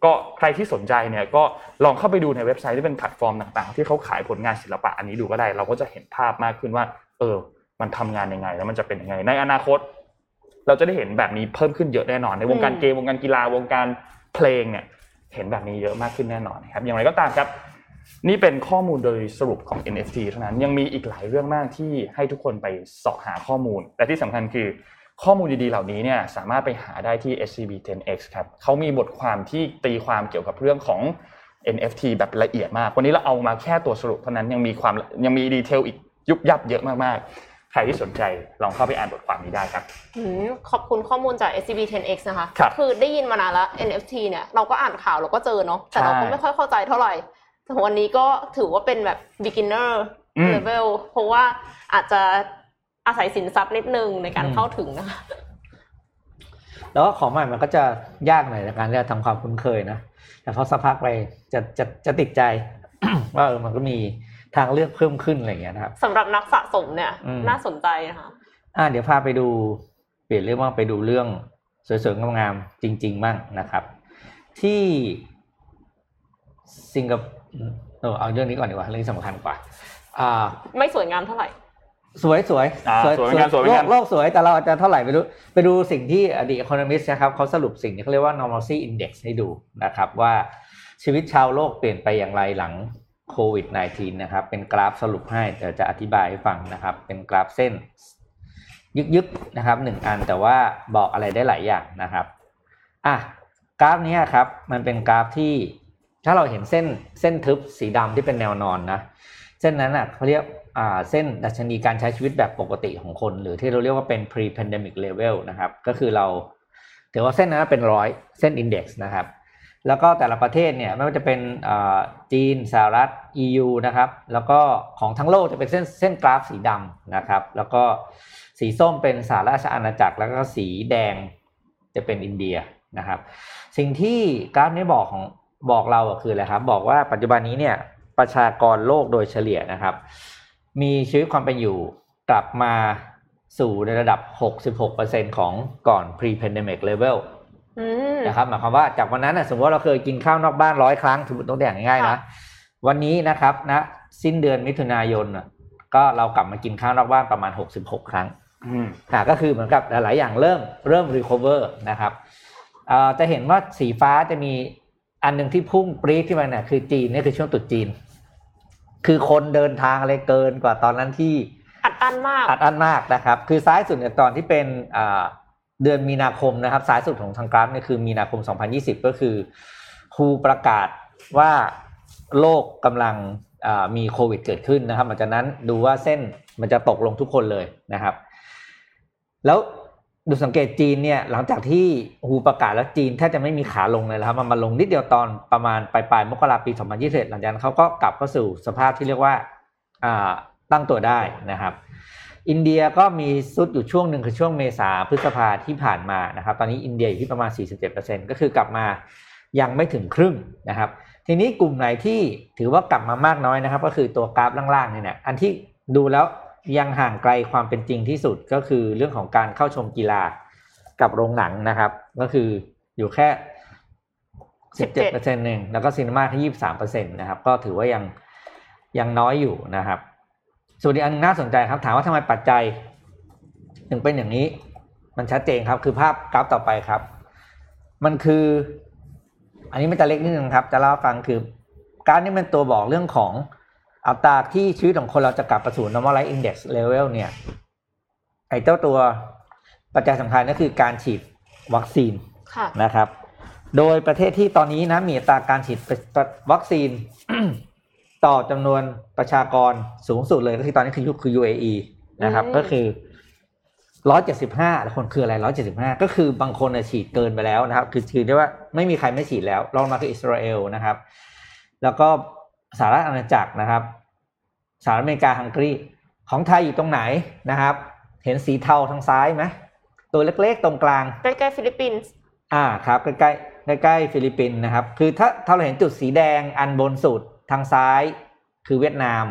ก็ใครที่สนใจเนี่ยก็ลองเข้าไปดูในเว็บไซต์ที่เป็นแพลตฟอร์มต่างๆ ที่เขาขายผลงานศิลปะอันนี้ดูก็ได้ เราก็จะเห็นภาพมากขึ้นว่า เออ มันทำงานยังไง แล้วมันจะเป็นยังไง ในอนาคต เราจะได้เห็นแบบนี้เพิ่มขึ้นเยอะแน่นอน ในวงการเกมวงการกีฬาวงการเพลงเนี่ยเห็นแบบนี้เยอะมากขึ้นแน่นอนครับ อย่างไรก็ตามครับ นี่เป็นข้อมูลโดยสรุปของ NFT เท่านั้นยังมีอีกหลายเรื่องมากที่ให้ทุกคนไปเสาะหาข้อมูล แต่ที่สำคัญคือข้อมูลดีๆเหล่านี้เนี่ยสามารถไปหาได้ที่ SCB 10X ครับเขามีบทความที่ตีความเกี่ยวกับเรื่องของ NFT แบบละเอียดมาก วันนี้เราเอามาแค่ตัวสรุปเท่านั้นยังมีความยังมีดีเทลอีกยุบยับเยอะมากๆ ใครที่สนใจลองเข้าไปอ่านบทความนี้ได้ครับอืมขอบคุณข้อมูลจาก SCB 10X นะคะครับคือได้ยินมานานแล้ว NFT เนี่ยเราก็อ่านข่าวเราก็เจอเนาะแต่เราก็ใช่ไม่ค่อยเข้าใจเท่าไหร่แต่ วันนี้ก็ถือว่าเป็นแบบ beginner อืม level เพราะว่าอาจจะอาศัยสินทรัพย์นิดนึงในการอืมเข้าถึงนะคะแล้วก็ของใหม่มันก็จะยากหน่อยในการที่จะทำความคุ้นเคยนะแต่พอสักพักไปจะจะจะติดใจว่าเออมันก็มีทางเลือกเพิ่มขึ้นอะไรอย่างเงี้ยนะครับสำหรับนักสะสมเนี่ยอืมน่าสนใจนะคะอ่าเดี๋ยวพาไปดูเปลี่ยนเรื่องว่างไปดูเรื่องสวยๆงามๆจริง ๆ บ้างนะครับ ที่สิงคโปร์ เออเอาเรื่องนี้ก่อนดีกว่าเรื่องนี้สำคัญกว่า อ่า ไม่สวยงามเท่าไหร่ สวยสวยอ่าสวยเหมือนกันสวยเหมืโลอนกักนโลกสวยแต่เราอาจจะเท่าไหร่ไม่รู้ ไปดูสิ่งที่อดีต economist นะครับเขาสรุปสิ่งที่เขาเรียกว่า normalcy index ให้ดูนะครับว่าชีวิตชาวโลกเปลี่ยนไปอย่างไรหลังโควิด -19 นะครับ เป็นกราฟสรุปให้เดี๋ยวจะอธิบายให้ฟังนะครับ เป็นกราฟเส้น ยึกๆนะครับหนึ่งอันแต่ว่าบอกอะไรได้หลายอย่างนะครับ อะกราฟนี้ครับ มันเป็นกราฟที่ ถ้าเราเห็นเส้นเส้นทึบสีดำที่เป็นแนวนอนนะ เส้นนั้นอะเขาเรียกอ่าเส้นดัชนีการใช้ชีวิตแบบปกติของคน หรือที่เราเรียกว่าเป็น pre pandemic level นะครับ ก็คือเราถือว่าเส้นนั้นเป็นร้อยเส้น index นะครับแล้วก็แต่ละประเทศเนี่ยไม่ว่าจะเป็นจีนสหรัฐ EU นะครับ แล้วก็ของทั้งโลกจะเป็นเส้นเส้นกราฟสีดำนะครับ แล้วก็สีส้มเป็นสหราชอาณาจักร แล้วก็สีแดงจะเป็นอินเดียนะครับ สิ่งที่กราฟนี้บอกของ บอกเราคืออะไรครับ บอกว่าปัจจุบันนี้เนี่ยประชากรโลกโดยเฉลี่ยนะครับ มีชีวิตความเป็นอยู่กลับมาสู่ในระดับ 66%ของก่อน pre-pandemic level อืมนะครับหมายความว่าจากวันนั้นนะสมมติว่าเราเคยกินข้าวนอกบ้านร้อยครั้งสมมติตัวอย่างง่ายๆนะค่ะวันนี้นะครับนะสิ้นเดือนมิถุนายนน่ะก็เรากลับมากินข้าวนอกบ้านประมาณ 66 ครั้งอืมอ่าก็คือเหมือนกับหลายๆอย่างเริ่มเริ่ม recover นะครับอ่าจะเห็นว่าสีฟ้าจะมี อันหนึ่งที่พุ่งปรี๊ดที่มันเนี่ยคือจีนนี่คือช่วงตรุษจีน คือคนเดินทางอะไรเกินกว่าตอนนั้นที่อัดอั้นมากอัดอั้นมากนะครับ คือซ้ายสุดเนี่ยตอนที่เป็นอ่าเดือนมีนาคมนะครับซ้ายสุดของทางกราฟเนี่ยคือมีนาคม 2020 ก็คือครูประกาศว่าโลกกำลังอ่ามีโควิดเกิดขึ้นนะครับหลังจากนั้นดูว่าเส้นมันจะตกลงทุกคนเลยนะครับ แล้ว ดูสังเกตจีนเนี่ยหลังจากที่ฮูประกาศแล้วจีนแทบจะไม่มีขาลงเลยนะครับมันมาลงนิดเดียวตอนประมาณปลายปลายมกราปี 2021 หลังจากนั้นเขาก็กลับเข้าสู่สภาพที่เรียกว่าอ่าตั้งตัวได้นะครับ อินเดียก็มีซุดอยู่ช่วงหนึ่งคือช่วงเมษาพฤษภาที่ผ่านมานะครับ ตอนนี้อินเดียอยู่ที่ประมาณ 47%ก็คือกลับมายังไม่ถึงครึ่งนะครับ ทีนี้กลุ่มไหนที่ถือว่ากลับมามากน้อยนะครับ ก็คือตัวกราฟล่างๆเนี่ยนะอันที่ดูแล้ว ยังห่างไกลความเป็นจริงที่สุดก็คือเรื่องของการเข้าชมกีฬากับโรงหนังนะครับ ก็คืออยู่แค่17เปอร์เซ็นต์หนึ่งแล้วก็ซีนีมาที่23เปอร์เซ็นต์นะครับ ก็ถือว่ายังยังน้อยอยู่นะครับ ส่วนอีกอันนึ่งน่าสนใจครับ ถามว่าทำไมปัจจัย ถึงเป็นอย่างนี้ มันชัดเจนครับ คือภาพกราฟต่อไปครับ มันคือ อันนี้มันจะเล็กนิดนึงครับ จะเล่าฟังคือกราฟนี้เป็นตัวบอกเรื่องของ อัตราที่ชีวิตของคนเราจะกลับไปสู่ normalize index level เนี่ย ไอ้เจ้าตัวปัจจัยสำคัญก็คือการฉีดวัคซีนค่ะนะครับ โดยประเทศที่ตอนนี้นะมีอัตราการฉีดวัคซีน ต่อจำนวนประชากรสูงสุดเลยก็คือตอนนี้คือคือ UAE นะครับอืมก็คือร้อยเจ็ดสิบห้าคนคืออะไรร้อยเจ็ดสิบห้าก็คือบางคนน่ะฉีดเกินไปแล้วนะครับ คือคือเรียกว่าไม่มีใครไม่ฉีดแล้วรองมาคืออิสราเอลนะครับ แล้วก็ สหรัฐอาณาจักรนะครับสหรัฐอเมริกาฮังการีของไทยอยู่ตรงไหนนะครับ เห็นสีเทาทางซ้ายไหมตัวเล็กๆตรงกลางใกล้ๆฟิลิปปินส์อ่าครับใกล้ๆใกล้ๆฟิลิปปินส์นะครับ คือถ้าถ้าเราเห็นจุดสีแดงอันบนสุดทางซ้าย คือเวียดนาม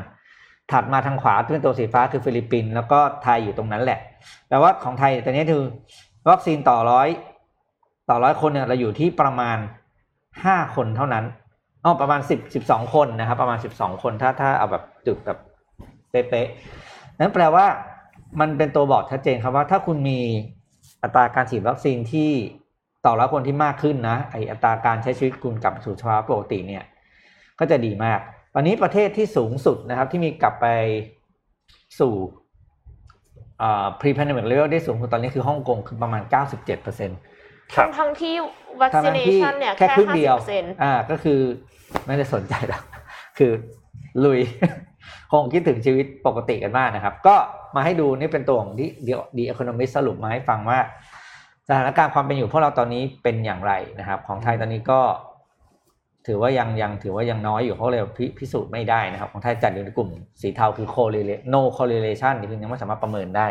ถัดมาทางขวาที่เป็นตัวสีฟ้าคือฟิลิปปินส์แล้วก็ไทยอยู่ตรงนั้นแหละแปลว่าของไทยตอนนี้คือวัคซีนต่อร้อยต่อร้อยคนเนี่ยเราอยู่ที่ประมาณห้าคนเท่านั้น อ๋อประมาณสิบสิบสองคนนะครับ ประมาณสิบสองคนถ้าถ้าเอาแบบจุดแบบเป๊ะๆนั้นแปลว่ามันเป็นตัวบอกชัดเจนครับว่า ถ้าคุณมีอัตราการฉีดวัคซีนที่ต่อร้อยคนที่มากขึ้นนะไออัตราการใช้ชีวิตคุณกลับสู่สภาวะปกติเนี่ย ก็จะดีมาก ตอนนี้ประเทศที่สูงสุดนะครับ ที่มีกลับไปสู่อ่า pre-pandemic level ได้สูงสุดตอนนี้คือฮ่องกงคือประมาณ 97เปอร์เซ็นต์ครับทั้งๆที่ทั้งๆที่ vaccination เนี่ยแค่แค่ครึ่งห้าเดีสิยวบเปอร์เซ็นต์อ่าก็คือ ไม่ได้สนใจหรอกคือลุย คงคิดถึงชีวิตปกติกันมากนะครับ ก็มาให้ดูนี่เป็นตัวของที่ดีดีอ c o n o m i s t สรุปมาให้ฟังว่า สถานการณ์ความเป็นอยู่พวกเราตอนนี้เป็นอย่างไรนะครับ ของไทยตอนนี้ก็ ถือว่ายังยังถือว่ายังน้อยอยู่เขาเลยพิพิสูจน์ไม่ได้นะครับ ของไทยจัดอยู่ในกลุ่มสีเทาคือ correlation no correlation นี่คือยังไม่สามารถประเมินได้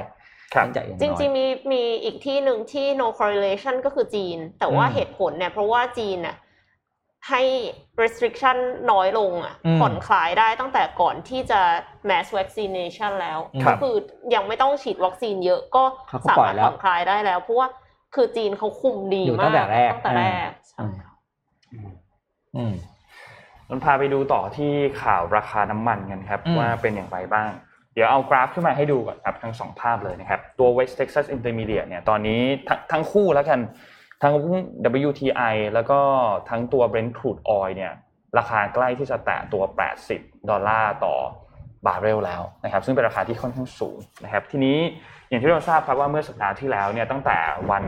ครับเนื่องจากยังจน้อยริงๆมีมีอีกที่หนึ่งที่ no correlation ก็คือจีน แต่ว่าอืมเหตุผลเนี่ยเพราะว่าจีนน่ะ ให้ restriction น้อยลงอะอืมผ่อนคลายได้ตั้งแต่ก่อนที่จะ mass vaccination แล้วครัก็บคือยังไม่ต้องฉีดวัคซีนเยอะก็เขาก็สาปล่อมายรถแล้วผ่อนคลายได้แล้ว เพราะว่าคือจีนเขาคุมดีอยู่มาตั้กงแต่แรกตั้งแต่แรกอืมอืมมันพาไปดูต่อที่ข่าวราคาน้ำมันกันครับอืมว่าเป็นอย่างไรบ้าง เดี๋ยวเอากราฟขึ้นมาให้ดูก่อนครับทั้งสองภาพเลยนะครับ ตัว West Texas Intermediate เนี่ยตอนนี้ทั้งทั้งคู่แล้วกัน ทั้ง WTI แล้วก็ทั้งตัว Brent crude oil เนี่ยราคาใกล้ที่จะแตะตัว 80 ดอลลาร์ต่อบาร์เรลแล้วนะครับซึ่งเป็นราคาที่ค่อนข้างสูงนะครับทีนี้อย่างที่เราทราบครับว่าเมื่อสัปดาห์ที่แล้วเนี่ยตั้งแต่วัน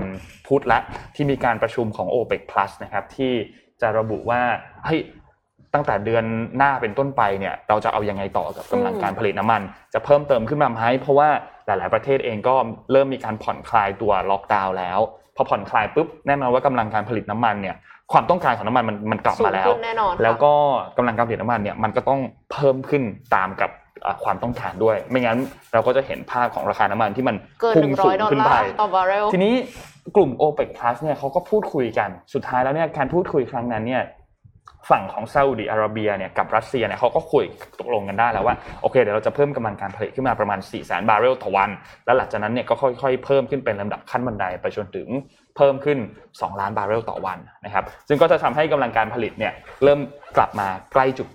พุธและที่มีการประชุมของ OPEC Plus นะครับที่จะระบุว่าเฮ้ยตั้งแต่เดือนหน้าเป็นต้นไปเนี่ยเราจะเอายังไงต่อกับกำลังการผลิตน้ำมัน จะเพิ่มเติมขึ้นมาไหมเพราะว่าหลาย ๆ ประเทศเองก็เริ่มมีการผ่อนคลายตัวล็อกดาวน์แล้ว พอผ่อนคลายปุ๊บแน่นอนว่ากำลังการผลิตน้ำมันเนี่ยความต้องการของน้ำมันมันมันกลับสูมางแล้วขึ้นแน่นอนค่ะแล้วก็กำลังการผลิตน้ำมันเนี่ยมันก็ต้องเพิ่มขึ้นตามกับอ่าความต้องการด้วย ไม่งั้นเราก็จะเห็นภาพของราคาน้ำมันที่มันพุ่งสูงขึ้นไปเกินหนึ่งร้อยดอลลาร์ต่อบาร์เรลทีนี้กลุ่ม OPEC Plus เนี่ยเขาก็พูดคุยกัน สุดท้ายแล้วเนี่ยการพูดคุยครั้งนั้นเนี่ย ฝั่งของซาอุดิอาระเบียเนี่ยกับรัสเซียเนี่ยเขาก็คุยตกลงกันได้แล้วว่าโอเคเดี๋ยวเราจะเพิ่มกำลังการผลิตขึ้นมาประมาณ4 0 0 0 0 0 บาร์เรลต่อวัน แล้วหลังจากนั้นเนี่ยก็ค่อยๆ เพิ่มขึ้นเป็นลำดับขั้นบันไดไปจนถึงเพิ่มขึ้น 2 ล้านบาร์เรลต่อวันนะครับซึ่งก็จะทำให้กำลังการผลิตเนี่ยเริ่มกลับมาใกล้จุด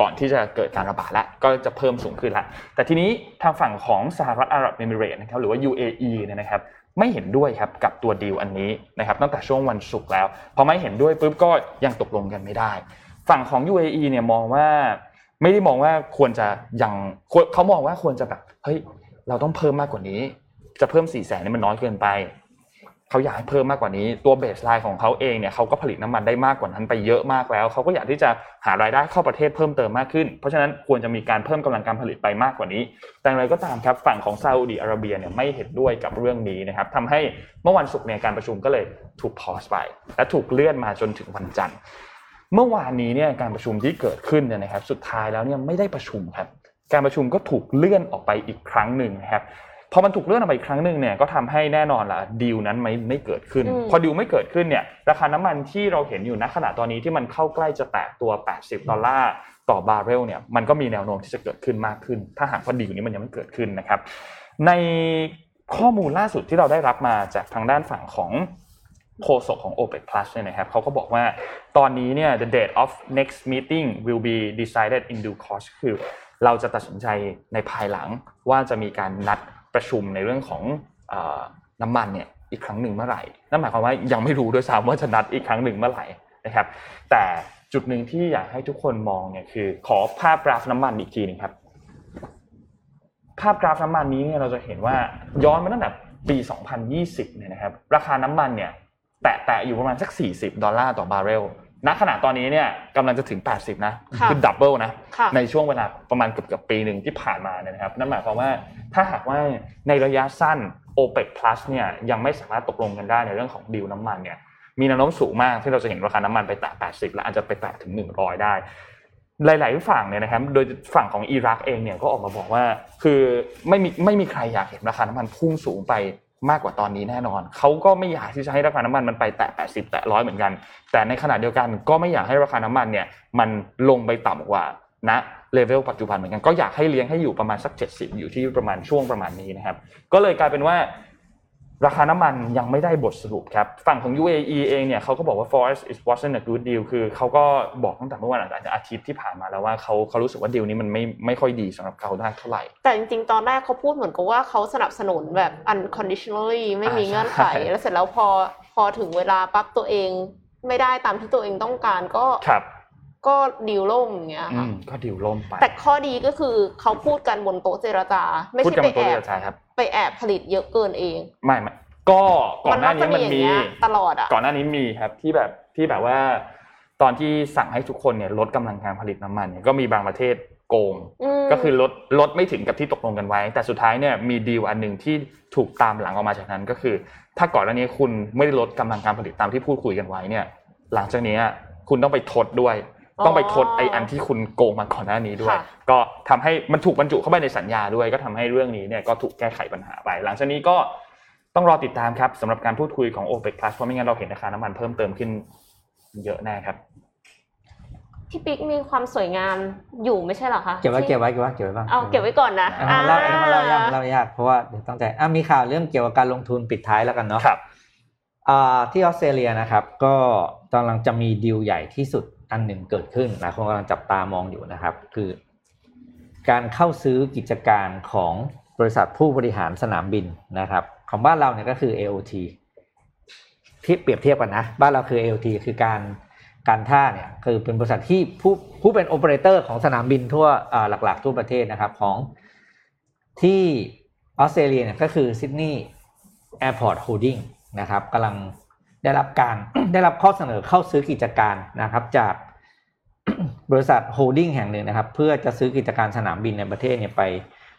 ก่อนที่จะเกิดการระบาดแล้วก็จะเพิ่มสูงขึ้นแล้วแต่ทีนี้ทางฝั่งของสหรัฐอาหรับเอมิเรตส์นะครับหรือว่า UAE เนี่ยนะครับ ไม่เห็นด้วยครับกับตัวดีลอันนี้นะครับตั้งแต่ช่วงวันศุกร์แล้วพอไม่เห็นด้วยปุ๊บก็ยังตกลงกันไม่ได้ ฝั่งของ UAE เนี่ยมองว่าไม่ได้มองว่าควรจะยังเขามองว่าควรจะแบบเฮ้ยเราต้องเพิ่มมากกว่านี้ จะเพิ่ม4ี่แสนนี่มันน้อยเกินไป เขาอยากให้เพิ่มมากกว่านี้ตัวเบสไลน์ของเขาเองเนี่ยเขาก็ผลิตน้ำมันได้มากกว่านั้นไปเยอะมากแล้วเขาก็อยากที่จะหารายได้เข้าประเทศเพิ่มเติมมากขึ้น เพราะฉะนั้นควรจะมีการเพิ่มกำลังการผลิตไปมากกว่านี้ แต่อย่างไรก็ตามครับฝั่งของซาอุดิอาระเบียเนี่ยไม่เห็นด้วยกับเรื่องนี้นะครับทำให้เมื่อวันศุกร์เนี่ยการประชุมก็เลยถูกพอสไป และถูกเลื่อนมาจนถึงวันจันทร์เมื่อวานนี้เนี่ยการประชุมที่เกิดขึ้นเนี่ยนะครับ สุดท้ายแล้วเนี่ยไม่ได้ประชุมครับ การประชุมก็ถูกเลื่อนออกไปอีกครั้งหนึ่งนะครับ อมันถูกเลื่อนออกไปอีกครั้งหนึ่งเนี่ยก็ทำให้แน่นอนละดีลนั้นไม่ไม่เกิดขึ้นอืมพอดีลไม่เกิดขึ้นเนี่ยราคาน้ำมันที่เราเห็นอยู่ณขณะตอนนี้ที่มันเข้าใกล้จะแตะตัว 80 ดอลลาร์ต่อบาร์เรลเนี่ยมันก็มีแนวโน้มที่จะเกิดขึ้นมากขึ้น ถ้าหากว่าดีลนี้มันยังไม่เกิดขึ้นนะครับ ในข้อมูลล่าสุดที่เราได้รับมาจากทางด้านฝั่งของโฆษกของ OPEC Plus เนี่ยนะครับเขาก็บอกว่าตอนนี้เนี่ย the date of next meeting will be decided in due course คือเราจะตัดสินใจในภายหลังว่าจะมีการนัด ประชุมในเรื่องของอน้ำมันเนี่ยอีกครั้งหนึ่งเมื่อไหร่นั่นหมายความว่ายังไม่รู้ด้วยซ้ำว่าจะนัดอีกครั้งหนึ่งเมื่อไหร่นะครับ แต่จุดหนึ่งที่อยากให้ทุกคนมองเนี่ยคือ ขอภาพกราฟน้ำมันอีกทีหนึงครับ ภาพกราฟน้ำมันนี้เนี่ยเราจะเห็นว่าย้อนมาตั้งแต่ปี 2020 เนี่ยนะครับ ราคาน้ำมันเนี่ยแตะแตะอยู่ประมาณสัก 40 ดอลลาร์ต่อบาร์เรล ณขณะตอนนี้เนี่ยกำลังจะถึง 80 นะค่ะอ double นะค่ะในช่วงเวลาประมาณเกือบเกือบปีหนึ่งที่ผ่านมาเนี่ยนะครับนั่นหมายความว่าถ้าหากว่าในระยะสั้น OPEC Plus เนี่ยยังไม่สามารถตกลงกันได้ในเรื่องของดีลน้ำมันเนี่ยมีแนวโน้มสูงมากที่เราจะเห็นราคาน้ำมันไปแตะ 80 และอาจจะไปแตะถึง 100 ได้ หลาย ๆ ฝั่งเนี่ยนะครับ โดยฝั่งของอิรักเองเนี่ยก็ออกมาบอกว่า คือไม่มีไม่มีใครอยากเห็นราคาน้ำมันพุ่งสูงไป มากกว่าตอนนี้แน่นอน เขาก็ไม่อยากที่จะให้ราคาน้ำมันมันไปแตะ 80 แตะร้อยเหมือนกัน แต่ในขณะเดียวกันก็ไม่อยากให้ราคาน้ำมันเนี่ยมันลงไปต่ำกว่าณเลเวลปัจจุบันเหมือนกันก็อยากให้เลี้ยงให้อยู่ประมาณสัก 70 อยู่ที่ประมาณช่วงประมาณนี้นะครับ ก็เลยกลายเป็นว่า ราคาน้ำมันยังไม่ได้บทสรุปครับ ฝั่งของ UAE เองเนี่ยเขาก็บอกว่า Forest is wasn't a good deal คือเขาก็บอกตั้งแต่เมื่อวันอาทิตย์ที่ผ่านมาแล้วว่าเขาเขารู้สึกว่าดีลนี้มันไม่ไม่ค่อยดีสำหรับเขาได้เท่าไหร่ แต่จริงๆ ตอนแรกเขาพูดเหมือนกับว่าเขาสนับสนุนแบบ unconditionally ไม่มีอ่าเงื่อนไขใช่แล้วเสร็จแล้วพอพอถึงเวลาปั๊บตัวเองไม่ได้ตามที่ตัวเองต้องการก็ครับ ก็ดีลล่มอย่างเงี้ยอืค่ะมก็ดีลล่มไป แต่ข้อดีก็คือเขาพูดกันบนโต๊ะเจรจา ไม่พูดใช่กันไปบนโต๊ะแอเจบรจาครับ ไปแอบผลิตเยอะเกินเองไม่ไม่ก็ก่อนหน้านี้มันจะมี อย่างเงี้ยตลอดอะ ก่อนหน้านี้มีครับที่แบบที่แบบว่า ตอนที่สั่งให้ทุกคนเนี่ยลดกำลังการผลิตน้ำมันเนี่ยก็มีบางประเทศโกง มก็คือลดลดไม่ถึงกับที่ตกลงกันไว้ แต่สุดท้ายเนี่ยมีดีลอันหนึ่งที่ถูกตามหลังออกมาจากนั้นก็คือ ถ้าก่อนหน้านี้คุณไม่ได้ลดกำลังการผลิตตามที่พูดคุยกันไว้เนี่ย หลังจากนี้คุณต้องไปทดด้วย ต้องไปทดไออันที่คุณโกงมาก่อนหน้านี้ด้วยค่ะก็ทำให้มันถูกบรรจุเข้าไปในสัญญาด้วยก็ทำให้เรื่องนี้เนี่ยก็ถูกแก้ไขปัญหาไป หลังจากนี้ก็ต้องรอติดตามครับสำหรับการพูดคุยของ OPEC Plus เพราะไม่งั้นเราเห็นราคาน้ำมันเพิ่มเติมขึ้นเยอะแน่ครับพี่ปิ๊กมีความสวยงามอยู่ไม่ใช่เหรอคะเก็บไว้เก็บไว้เก็บไว้เก็บไว้บ้างเอาเก็บไว้ก่อนนะอ่าเล่าอันนี้มาเล่ายากเล่ายากเพราะว่าเดี๋ยวต้องใจอะมีข่าวเรื่องเกี่ยวกับการลงทุนปิดท้ายแล้วกันเนาะครับอ่าที่ออสเตรเลียนะครับ ก็กำลังจะมีดีลใหญ่ที่สุด อันหนึ่งเกิดขึ้นหลายคนกำลังจับตามองอยู่นะครับ คือ การเข้าซื้อกิจการของบริษัทผู้บริหารสนามบินนะครับ ของบ้านเราเนี่ยก็คือ AOT ที่เปรียบเทียบกันนะ บ้านเราคือ AOT คือการการท่าเนี่ยคือเป็นบริษัทที่ผู้ผู้เป็นโอเปอเรเตอร์ของสนามบินทั่วหลักๆ ทั่วประเทศนะครับของที่ออสเตรเลียเนี่ยก็คือ Sydney Airport Holding นะครับกำลัง ได้รับการได้รับข้อเสนอเข้าซื้อกิจการนะครับ จากบริษัท holding แห่งหนึ่งนะครับ เพื่อจะซื้อกิจการสนามบินในประเทศเนี่ยไป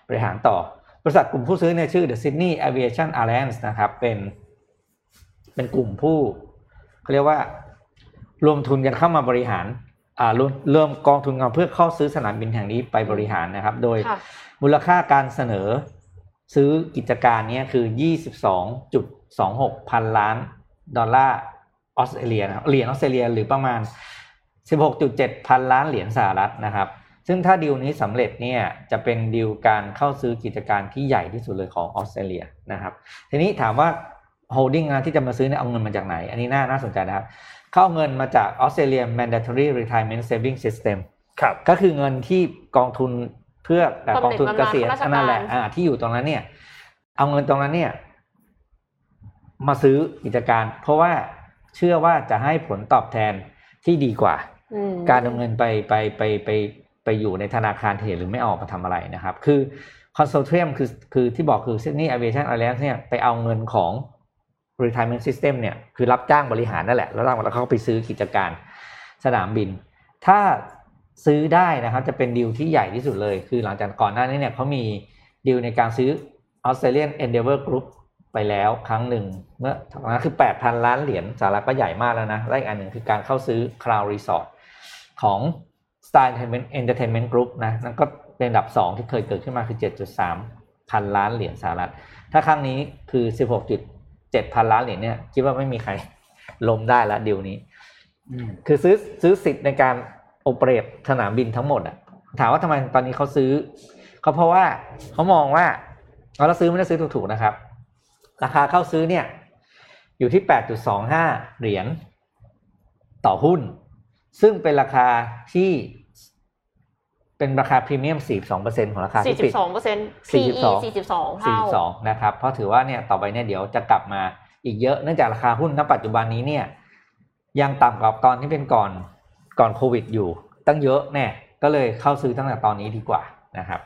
บริหารต่อ บริษัทกลุ่มผู้ซื้อเนี่ยชื่อ The Sydney Aviation Alliance นะครับ เป็นเป็นกลุ่มผู้เขาเรียกว่ารวมทุนกันเข้ามาบริหารอ่ารวมเริ่มกองทุนกันเพื่อเข้าซื้อสนามบินแห่งนี้ไปบริหารนะครับ โดยค่ะมูลค่าการเสนอซื้อกิจการเนี้คือ 22.26 พันล้าน ดอลลาร์ออสเตรเลียนะครับเหรียญออสเตรเลียหรือประมาณ 16.7 พันล้านเหรียญสหรัฐนะครับ ซึ่งถ้าดีลนี้สำเร็จเนี่ยจะเป็นดีลการเข้าซื้อกิจการที่ใหญ่ที่สุดเลยของออสเตรเลียนะครับ ทีนี้ถามว่า holding นะที่จะมาซื้อเนี่ยเอาเงินมาจากไหน อันนี้น่าน่าสนใจนะครับ เข้าเอาเงินมาจาก Australian Mandatory Retirement Saving System ครับก็คือเงินที่กองทุนเพื่อแต่บำเหน็จกองทุนเกษียณบำนาญข้าราชการอันนั่นแหละอ่าที่อยู่ตรงนั้นเนี่ย เอาเงินตรงนั้นเนี่ย มาซื้อกิจการ เพราะว่าเชื่อว่าจะให้ผลตอบแทนที่ดีกว่าอืมการเอาเงินไปไปไปไปไปอยู่ในธนาคารเทรดหรือไม่ออกมาทำอะไรนะครับ คือคอนโซเทียมคือคือที่บอกคือ Sydney Aviation Alliance เนี่ยไปเอาเงินของ retirement system เนี่ยคือรับจ้างบริหารนั่นแหละ แล้วแล้วเขาก็ไปซื้อกิจการสนามบิน ถ้าซื้อได้นะครับจะเป็นดีลที่ใหญ่ที่สุดเลย คือหลังจากก่อนหน้านี้เนี่ยเขามีดีลในการซื้อ Australian Endeavour Group ไปแล้วครั้งหนึ่งเมื่อตอนนั้นคือ 8,000 ล้านเหรียญสหรัฐก็ใหญ่มากแล้วนะและอีกอันหนึ่งคือการเข้าซื้อ Crown Resort ของ Star Entertainment Entertainment Group นะนั่นก็เป็นอันดับ 2 ที่เคยเกิดขึ้นมาคือ 7.3 พันล้านเหรียญสหรัฐ ถ้าครั้งนี้คือ 16.7 พันล้านเหรียญเนี่ยคิดว่าไม่มีใครล้มได้ละดีลนี้อืมคือซื้อซื้อสิทธิ์ในการโอเปเรตสนามบินทั้งหมดอะถามว่าทำไมตอนนี้เขาซื้อเขาเพราะว่าเขามองว่าเอาเราซื้อไม่ได้ซื้อถูกๆนะครับ ราคาเข้าซื้อเนี่ย อยู่ที่ 8.25 เหรียญต่อหุ้น ซึ่งเป็นราคาที่เป็นราคาพรีเมียม 42%ของราคาสี่ที่สิปิดบสองเปอร์เซ็นต์ PE 42สี่สิบสองเท่า 42 นะครับ เพราะถือว่าเนี่ยต่อไปเนี่ยเดี๋ยวจะกลับมาอีกเยอะเนื่องจากราคาหุ้นณปัจจุบันนี้เนี่ย ยังต่ำกว่าตอนที่เป็นก่อนก่อนโควิดอยู่ตั้งเยอะแน่ก็เลยเข้าซื้อตั้งแต่ตอนนี้ดีกว่านะครับ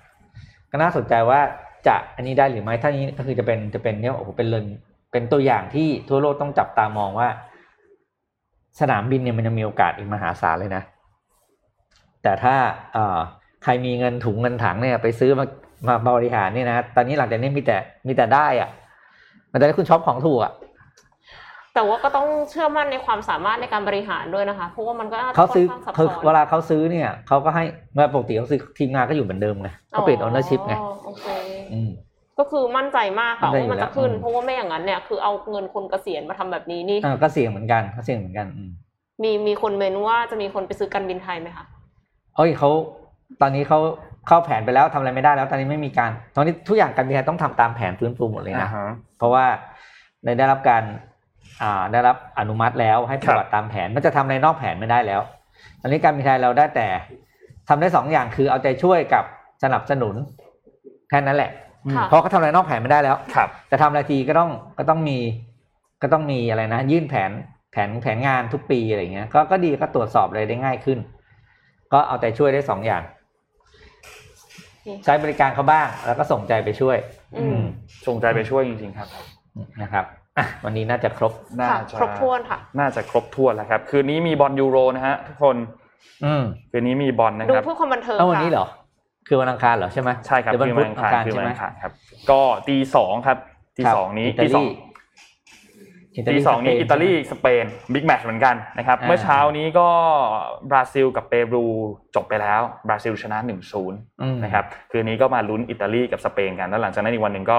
ก็น่าสนใจว่า จะอันนี้ได้หรือไม่ถ้านี้ก็คือจะเป็นจะเป็นเนี่ยโอ้โหเป็นเลนเป็นตัวอย่างที่ทั่วโลกต้องจับตามองว่า สนามบินเนี่ยมันยังมีโอกาสอีกมหาศาลเลยนะ แต่ถ้าเอ่อใครมีเงินถุงเงินถังเนี่ย ไปซื้อมามาบริหารเนี่ยนะตอนนี้หลังจากนี้มีแต่มีแต่ได้อะมันจะได้คุณช็อปของถูกอะ แต่ว่าก็ต้องเชื่อมั่นในความสามารถในการบริหารด้วยนะคะเพราะว่ามันก็น่จะเขาซื้อค่นข้งซับเขาซ้อนเวลาเขาซื้อเนี่ยเขาก็ให้เมื่อปกติเขาซื้อทีมงานก็อยู่เหมือนเดิมไงเขาเปลี่ยน ownership ไงโอเคอืมก็คือมั่นใจมากค่ะมั่นใจอยู่ว่ามันจะขึ้นแล้วเพราะว่าไม่อย่างนั้นเนี่ยคือเอาเงินคนเกษียณมาทำแบบนี้นี่อ่าก็เสี่ยงเหมือนกันก็เสี่ยงเหมือนกันอืมมีมีคนเมนว่าจะมีคนไปซื้อการบินไทยไหมคะเอ้ยเขาตอนนี้เขาเข้าแผนไปแล้วทำอะไรไม่ได้แล้ว ตอนนี้ไม่มีการ ตอนนี้ทุกอย่างการบินไทยต้องทำตามแผนฟื้นฟูหมดเลยนะอ่าฮะเพราะว่าในได้รับการอ่า ได้รับอนุมัติแล้วให้ปฏิบัติตามแผนมันจะทำอะไรนอกแผนไม่ได้แล้ว ตอนนี้การบินไทยเราได้แต่ทำได้สองอย่างคือเอาใจช่วยกับสนับสนุนแค่นั้นแหละค่ะเพราะเขาทำอะไรนอกแผนไม่ได้แล้วครับจะทำอะไรทีก็ต้องก็ต้องมีก็ต้องมีอะไรนะ ยื่นแผนแผนแผนงานทุกปีอะไรเงี้ยก็ก็ดีก็ตรวจสอบอะไรได้ง่ายขึ้น ก็เอาใจช่วยได้สองอย่าง ใช้บริการเขาบ้างแล้วก็ส่งใจไปช่วย อืมส่งใจไปช่วยจริงๆครับนะครับ อะวันนี้น่าจะครบน่าค่ะจะครบถ้วนค่ะ น่าจะครบถ้วนแล้วครับ คืนนี้มีบอลยูโรนะฮะทุกคน อืมคืนนี้มีบอลนะดูครับเพื่อความบันเทิงเอาวันค่ะนี้เหรอ คือวันอังคารเหรอใช่ไหมใช่ครับหรือวันคืนพุวัธนอังอังคารคารคืนใช่วันไหมอังคารครับ ก็ตีสองครับ ตีสองนี้อิตีตาสอลีงอิตาตีลีสองนี้สเปอิตาลีสเปนบิ๊กแมตช์เหมือนกันนะครับอ่าเมื่อเช้านี้ก็บราซิลกับเปรูจบไปแล้ว บราซิลชนะ1-0อืมนะครับ คืนนี้ก็มาลุ้นอิตาลีกับสเปนกัน แล้วหลังจากนั้นอีกวันหนึ่งก็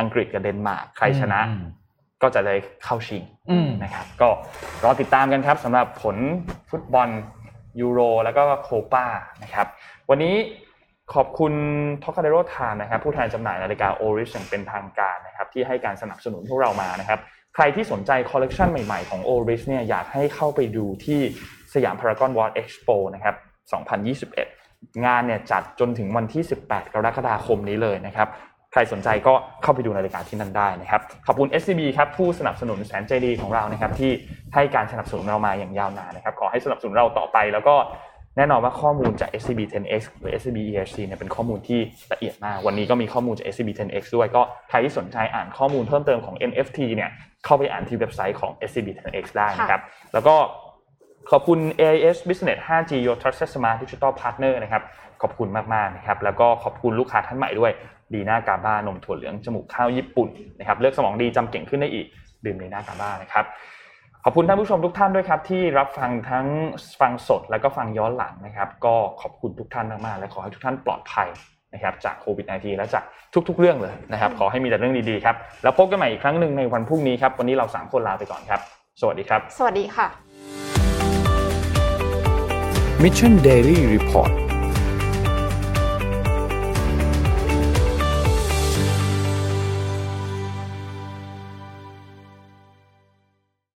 อังกฤษกับเดนมาร์กใครชนะอืม ก็จะได้เข้าชิงอืมนะครับก็รอติดตามกันครับสำหรับผลฟุตบอลยูโร แล้วก็โคปานะครับวันนี้ขอบคุณท o คาเดโรทานนะครับผู้แทนจำหน่ายนาฬิกา Oris อย่างเป็นทางการนะครับที่ให้การสนับสนุนพวกเรามานะครับใครที่สนใจคอลเลกชันใหม่ๆของ o r i c เนี่ยอยากให้เข้าไปดูที่สยามพารากอนวอร์ e เอ็กซ์โปนะครับ2021 งานเนี่ยจัดจนถึงวันที่ 18 กรกฎาคมนี้เลยนะครับ ใครสนใจก็เข้าไปดูในรายการที่นั่นได้นะครับ ขอบคุณ SCB ครับผู้สนับสนุนแสนใจดีของเรานะครับที่ให้การสนับสนุนเรามาอย่างยาวนานนะครับขอให้สนับสนุนเราต่อไป แล้วก็แน่นอนว่าข้อมูลจาก SCB 10X หรือ SCB EHC เนี่ยเป็นข้อมูลที่ละเอียดมาก วันนี้ก็มีข้อมูลจาก SCB 10X ด้วยก็ใครที่สนใจอ่านข้อมูลเพิ่มเติมของ NFT เนี่ยเข้าไปอ่านที่เว็บไซต์ของ SCB 10X ได้นะครับแล้วก็ขอบคุณ AIS Business 5G Your Trusted Smart Digital Partner นะครับ ขอบคุณมาก ๆ นะครับ แล้วก็ขอบคุณลูกค้าท่านใหม่ด้วย ดีน่ากาบ้านมถั่วเหลืองจมูกข้าวญี่ปุ่นนะครับเลือกสมองดีจำเก่งขึ้นได้อีก ดื่มดีน่ากาบ้านะครับขอบคุณท่านผู้ชมทุกท่านด้วยครับ ที่รับฟังทั้งฟังสดแล้วก็ฟังย้อนหลังนะครับ ก็ขอบคุณทุกท่านมากๆและขอให้ทุกท่านปลอดภัยนะครับจากโควิด -19 และจากทุก ๆ เรื่องเลยนะครับ ขอให้มีแต่เรื่องดีๆครับแล้วพบกันใหม่อีกครั้งหนึ่งในวันพรุ่งนี้ครับวันนี้เราสามคนลาไปก่อนครับ สวัสดีครับ สวัสดีค่ะ Mission Daily Report